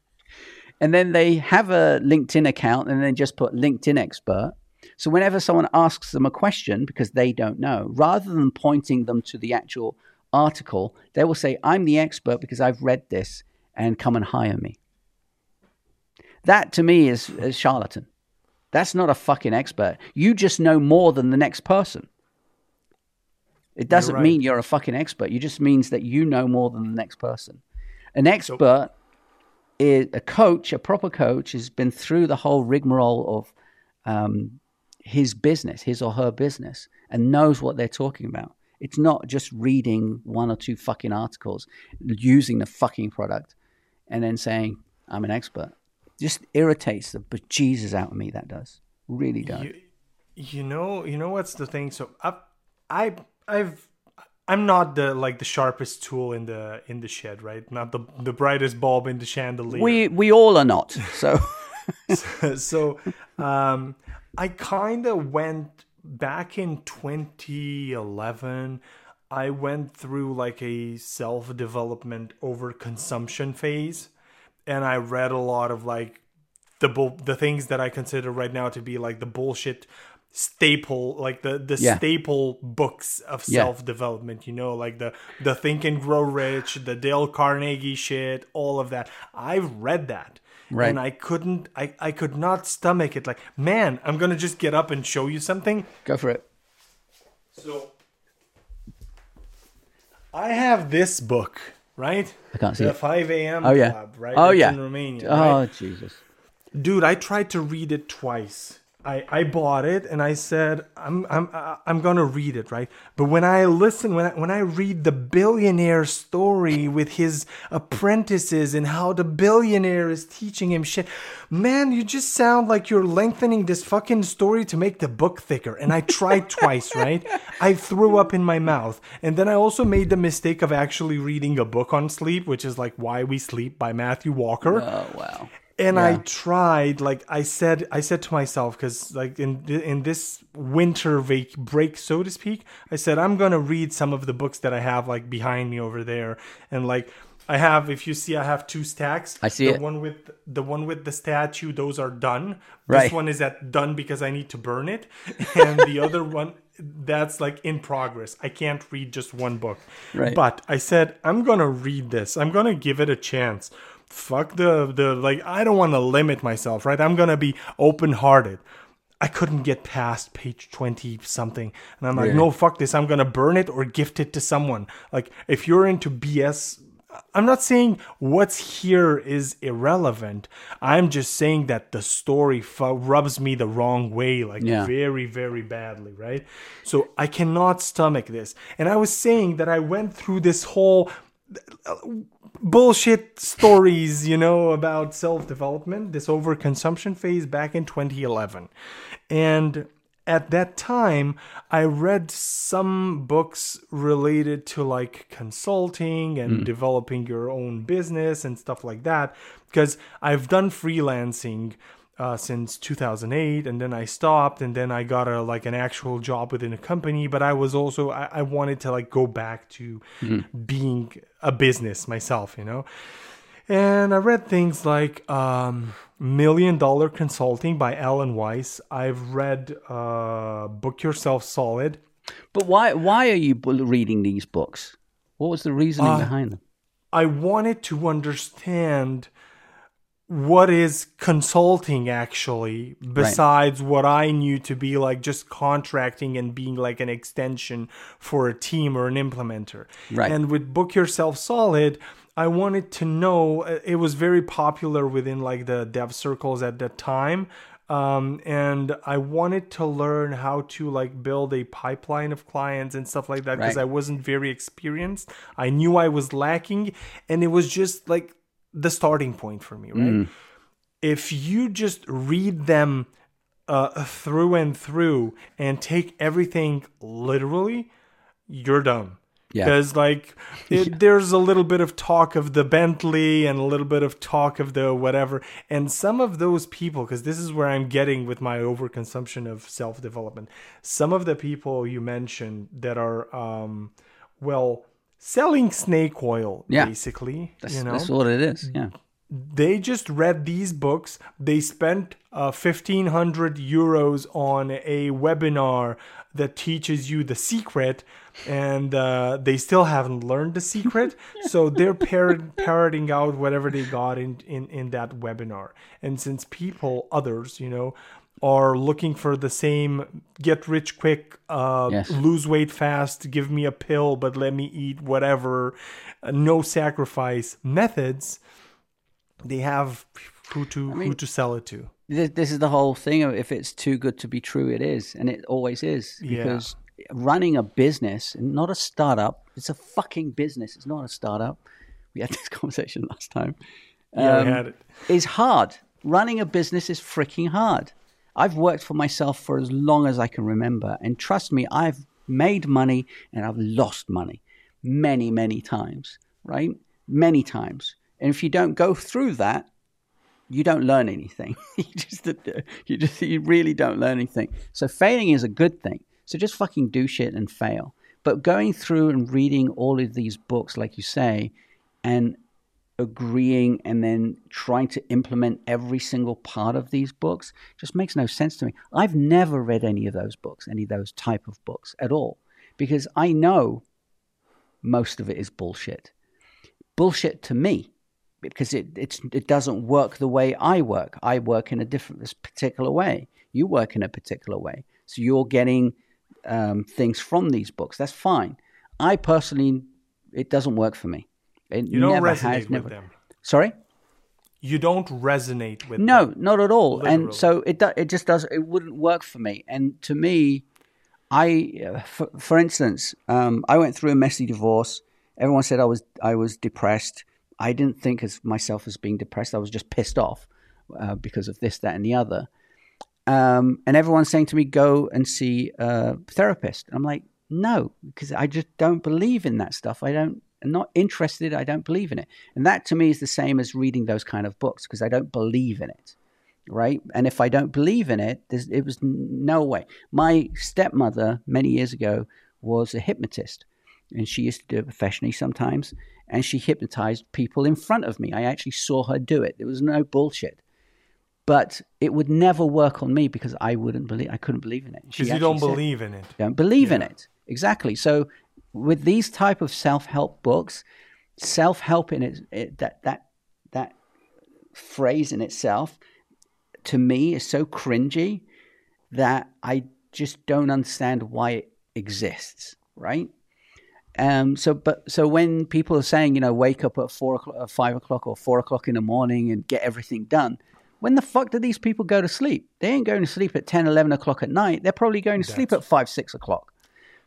*laughs* and then they have a LinkedIn account and then just put LinkedIn expert. So whenever someone asks them a question because they don't know, rather than pointing them to the actual article, they will say, I'm the expert because I've read this and come and hire me. That to me is, is charlatan. That's not a fucking expert. You just know more than the next person. It doesn't right. mean you're a fucking expert. It just means that you know more than the next person. An expert so, is a coach, a proper coach, has been through the whole rigmarole of um, his business, his or her business, and knows what they're talking about. It's not just reading one or two fucking articles, using the fucking product, and then saying, I'm an expert. Just irritates the bejesus out of me, that does. Really does. You, you know, you know what's the thing? So I, I I've I'm not the like the sharpest tool in the in the shed, right? Not the the brightest bulb in the chandelier. We we all are not. So so, *laughs* *laughs* so um I kind of went back in 2011 I went through like a self development over consumption phase, and I read a lot of like the bull, the things that I consider right now to be like the bullshit staple like the the yeah. staple books of self development you know like the the think and grow rich the dale carnegie shit all of that. I've read that right. and i couldn't i i could not stomach it. Like man i'm gonna just get up and show you something. Go for it. So i have this book right? I can't see the it. 5 a.m oh yeah. club, right? Oh yeah in romania oh right? jesus. Dude i tried to read it twice I, I bought it and I said I'm I'm uh, I'm gonna read it right. But when I listen when I, when I read the billionaire story with his apprentices and how the billionaire is teaching him shit, man, you just sound like you're lengthening this fucking story to make the book thicker. And I tried *laughs* twice, right? I threw up in my mouth, and then I also made the mistake of actually reading a book on sleep, which is like Why We Sleep by Matthew Walker. Oh wow and yeah. I tried like I said I said to myself because like in in this winter vac- break so to speak I said I'm gonna read some of the books that I have like behind me over there and like I have if you see I have two stacks I see the it. one with the one with the statue those are done right. this one is at done because I need to burn it and the other *laughs* one that's like in progress I can't read just one book right. but I said I'm gonna read this I'm gonna give it a chance fuck the the like I don't want to limit myself, right? I'm going to be open-hearted. I couldn't get past page 20 something. And I'm like, no, fuck this. I'm going to burn it or gift it to someone. Like, if you're into BS, I'm not saying what's here is irrelevant. I'm just saying that the story rubs me the wrong way, like yeah. very, very badly, right? So I cannot stomach this. And I was saying that I went through this whole bullshit stories, you know, about self development, this overconsumption phase back in 2011. And at that time, I read some books related to like consulting and mm. developing your own business and stuff like that. Because I've done freelancing uh, since 2008 and then i stopped and then i got a like an actual job within a company but i was also i, I wanted to like go back to mm-hmm. being a business myself you know? And i read things like um, million dollar consulting by alan weiss. I've read uh, book yourself solid. But why why are you reading these books? What was the reasoning uh, behind them? I wanted to understand what is consulting actually besides right. what I knew to be like just contracting and being like an extension for a team or an implementer. Right. And with Book Yourself Solid, I wanted to know uh, it was very popular within like the dev circles at that time. Um, and I wanted to learn how to like build a pipeline of clients and stuff like that because right. I wasn't very experienced. I knew I was lacking, and it was just like the starting point for me, right? Mm. If you just read them uh, through and through and take everything literally, you're done. Because yeah. like *laughs* it, there's a little bit of talk of the Bentley and a little bit of talk of the whatever, and some of those people, because this is where I'm getting with my overconsumption of self development. Some of the people you mentioned that are, um, well, selling snake oil, yeah. basically. That's, you know? that's what it is. Yeah. They just read these books. They spent uh, 1500 euros on a webinar that teaches you the secret, and uh, they still haven't learned the secret. *laughs* so they're parrot- parroting out whatever they got in, in, in that webinar. And since people, others, you know, are looking for the same get rich quick, uh, yes. lose weight fast, give me a pill, but let me eat whatever, uh, no sacrifice methods, they have who to I mean, who to sell it to. This is the whole thing of if it's too good to be true, it is, and it always is because yeah. running a business, not a startup, it's a fucking business. It's not a startup. We had *laughs* this conversation last time. Yeah, um, we had it. Is hard. Running a business is freaking hard. I've worked for myself for as long as I can remember. And trust me, I've made money and I've lost money many, many times, right? Many times. And if you don't go through that, you don't learn anything. *laughs* you just, you just, you really don't learn anything. So failing is a good thing. So just fucking do shit and fail. But going through and reading all of these books, like you say, and agreeing and then trying to implement every single part of these books just makes no sense to me. I've never read any of those books, any of those type of books at all, because I know most of it is bullshit. Bullshit to me, because it it doesn't work the way I work. I work in a different this particular way. You work in a particular way, so you're getting um, things from these books. That's fine. I personally, it doesn't work for me. It you don't resonate has, with never... them. Sorry. You don't resonate with no, them. not at all. Literally. And so it do, it just does it wouldn't work for me. And to me, I, for, for instance, um, I went through a messy divorce. Everyone said I was I was depressed. I didn't think of myself as being depressed. I was just pissed off uh, because of this, that, and the other. Um, and everyone's saying to me, "Go and see a therapist." And I'm like, "No," because I just don't believe in that stuff. I don't. I'm not interested. I don't believe in it. And that to me is the same as reading those kind of books because I don't believe in it right? And if I don't believe in it, there's it was no way. My stepmother, many years ago, was a hypnotist, and she used to do it professionally sometimes, and she hypnotized people in front of me. I actually saw her do it. There was no bullshit. But it would never work on me because I wouldn't believe. I couldn't believe in it. Because you don't believe in it. Don't believe yeah. in it. Exactly. So with these type of self help books, self help in it, it that that that phrase in itself to me is so cringy that I just don't understand why it exists, right? Um, so, but so when people are saying, you know, wake up at four o'clock, uh, five o'clock, or four o'clock in the morning and get everything done, when the fuck do these people go to sleep? They ain't going to sleep at 10, 11 o'clock at night. They're probably going to That's... sleep at five, six o'clock.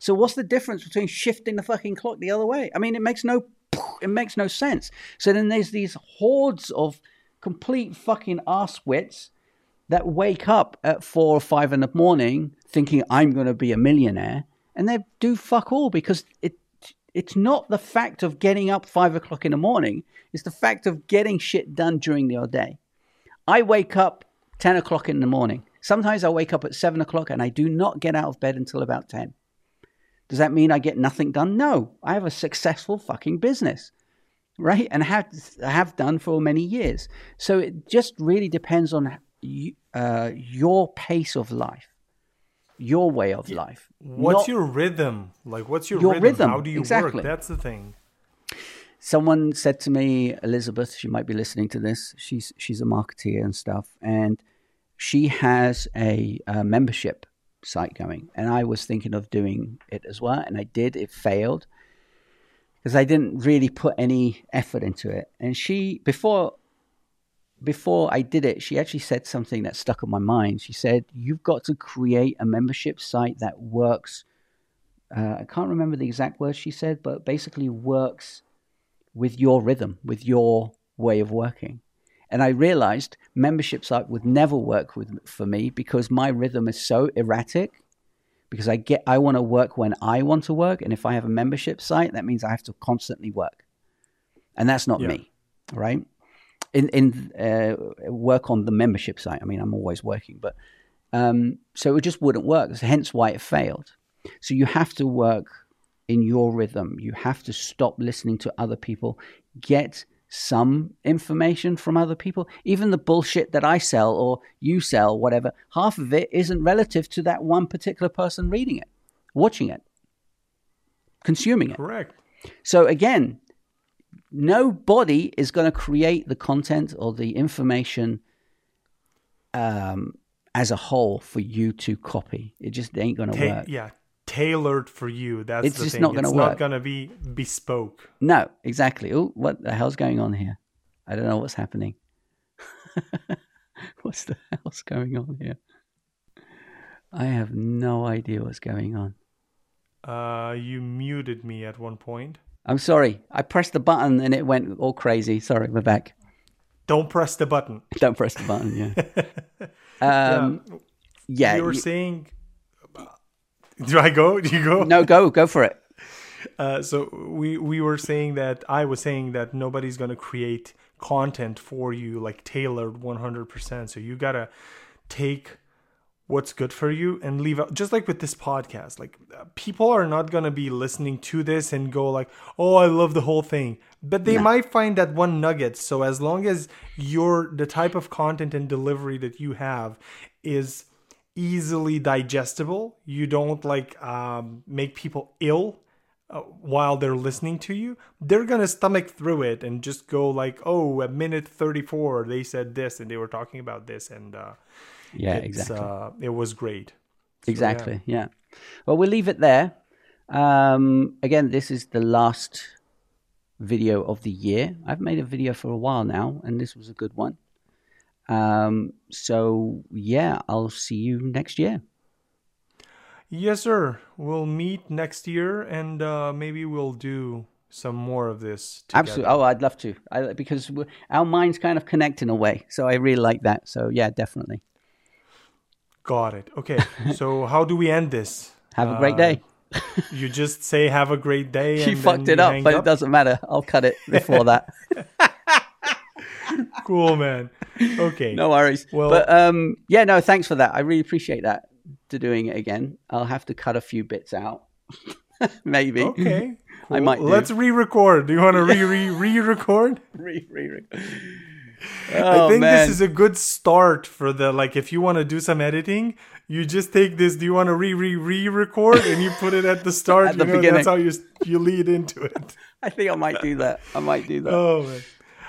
So, what's the difference between shifting the fucking clock the other way? I mean, it makes no, it makes no sense. So then there's these hordes of complete fucking arsewits that wake up at four or five in the morning thinking I'm going to be a millionaire, and they do fuck all because it it's not the fact of getting up five o'clock in the morning; it's the fact of getting shit done during the day. I wake up ten o'clock in the morning. Sometimes I wake up at seven o'clock and I do not get out of bed until about ten. Does that mean I get nothing done? No, I have a successful fucking business right? And have have done for many years. So it just really depends on uh, your pace of life, your way of life. What's Not, your rhythm? Like, what's your, your rhythm? rhythm? How do you exactly. work? That's the thing. Someone said to me, Elizabeth, she might be listening to this. She's she's a marketeer and stuff, and she has a, a membership site going, and I was thinking of doing it as well, and I did. It failed because I didn't really put any effort into it. And she, before before I did it, she actually said something that stuck in my mind. She said, You've got to create a membership site that works. Uh, I can't remember the exact words she said, but basically works with your rhythm, with your way of working. And I realized membership site would never work with, for me because my rhythm is so erratic. Because I get, I want to work when I want to work, and if I have a membership site, that means I have to constantly work, and that's not yeah. me, right? in in uh, work on the membership site. I mean, I'm always working, but um, so it just wouldn't work. Hence why it failed. So you have to work in your rhythm. You have to stop listening to other people. Get some information from other people. Even the bullshit that I sell or you sell, whatever, half of it isn't relative to that one particular person reading it, watching it, consuming it. Correct. So again, nobody is going to create the content or the information um, as a whole for you to copy. It just ain't going to work. Yeah, tailored for you. That's it's just thing. not going to work. It's not going to be bespoke. No, exactly. Oh, what the hell's going on here? I don't know what's happening. *laughs* what's the hell's going on here? I have no idea what's going on. Uh, you muted me at one point. I'm sorry. I pressed the button and it went all crazy. Sorry, we're back. Don't press the button. Don't press the button. Yeah. *laughs* um, yeah. You were you, saying. *laughs* Do I go? Do you go? No, go. Go for it. Uh, so we we were saying that I was saying that nobody's gonna create content for you like tailored 100%. So you gotta take what's good for you and leave out just like with this podcast like people are not going to be listening to this and go like oh i love the whole thing but they might find that one nugget so as long as your the type of content and delivery that you have is easily digestible you don't like um, make people ill uh, while they're listening to you they're gonna stomach through it and just go like oh at minute 34 they said this and they were talking about this and uh, yeah, exactly. Uh, it was great. So, exactly. Yeah. yeah. Well, we'll leave it there. Um, again, this is the last video of the year. I've made a video for a while now, and this was a good one. Um, so yeah, I'll see you next year. Yes, sir. We'll meet next year, and uh, maybe we'll do some more of this. Together. Absolutely. Oh, I'd love to. I, because our minds kind of connect in a way. So I really like that. So yeah, definitely. Got it. Okay. *laughs* so how do we end this? Have a great day. Uh, you just say have a great day. *laughs* She fucked it up, but up? it doesn't matter. I'll cut it before that. *laughs* *laughs* cool, man. Okay. No worries. Well, but um, yeah, no, thanks for that. I really appreciate that. To doing it again, I'll have to cut a few bits out. *laughs* Maybe. Okay. *laughs* Cool. I might. Do. Let's re-record. Do you want to re re re-record? re re. Oh, I think man. this is a good start for the like if you want to do some editing, you just take this. Do you want to re re re record and you put it at the start? at the know, beginning. That's how you you lead into it. I think I might do that. I might do that. Oh man.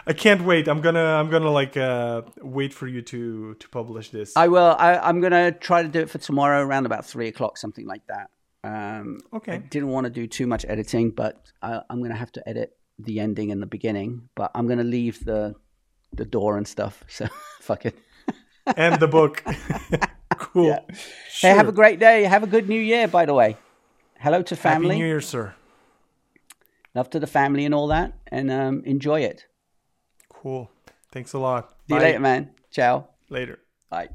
I can't wait. I'm gonna I'm gonna like uh, wait for you to to publish this. I will. I, I'm gonna try to do it for tomorrow around about three o'clock, something like that. Um, okay. I didn't want to do too much editing, but I, I'm gonna have to edit the ending and the beginning. But I'm gonna leave the the door and stuff. *laughs* So fuck it. *laughs* and the book. *laughs* cool. Yeah. Sure. Hey, have a great day. Have a good New Year, by the way. Hello to family. Happy New Year, sir. Love to the family and all that, and um, enjoy it. Cool. Thanks a lot. See Bye. you later, man. Ciao. Later. Bye.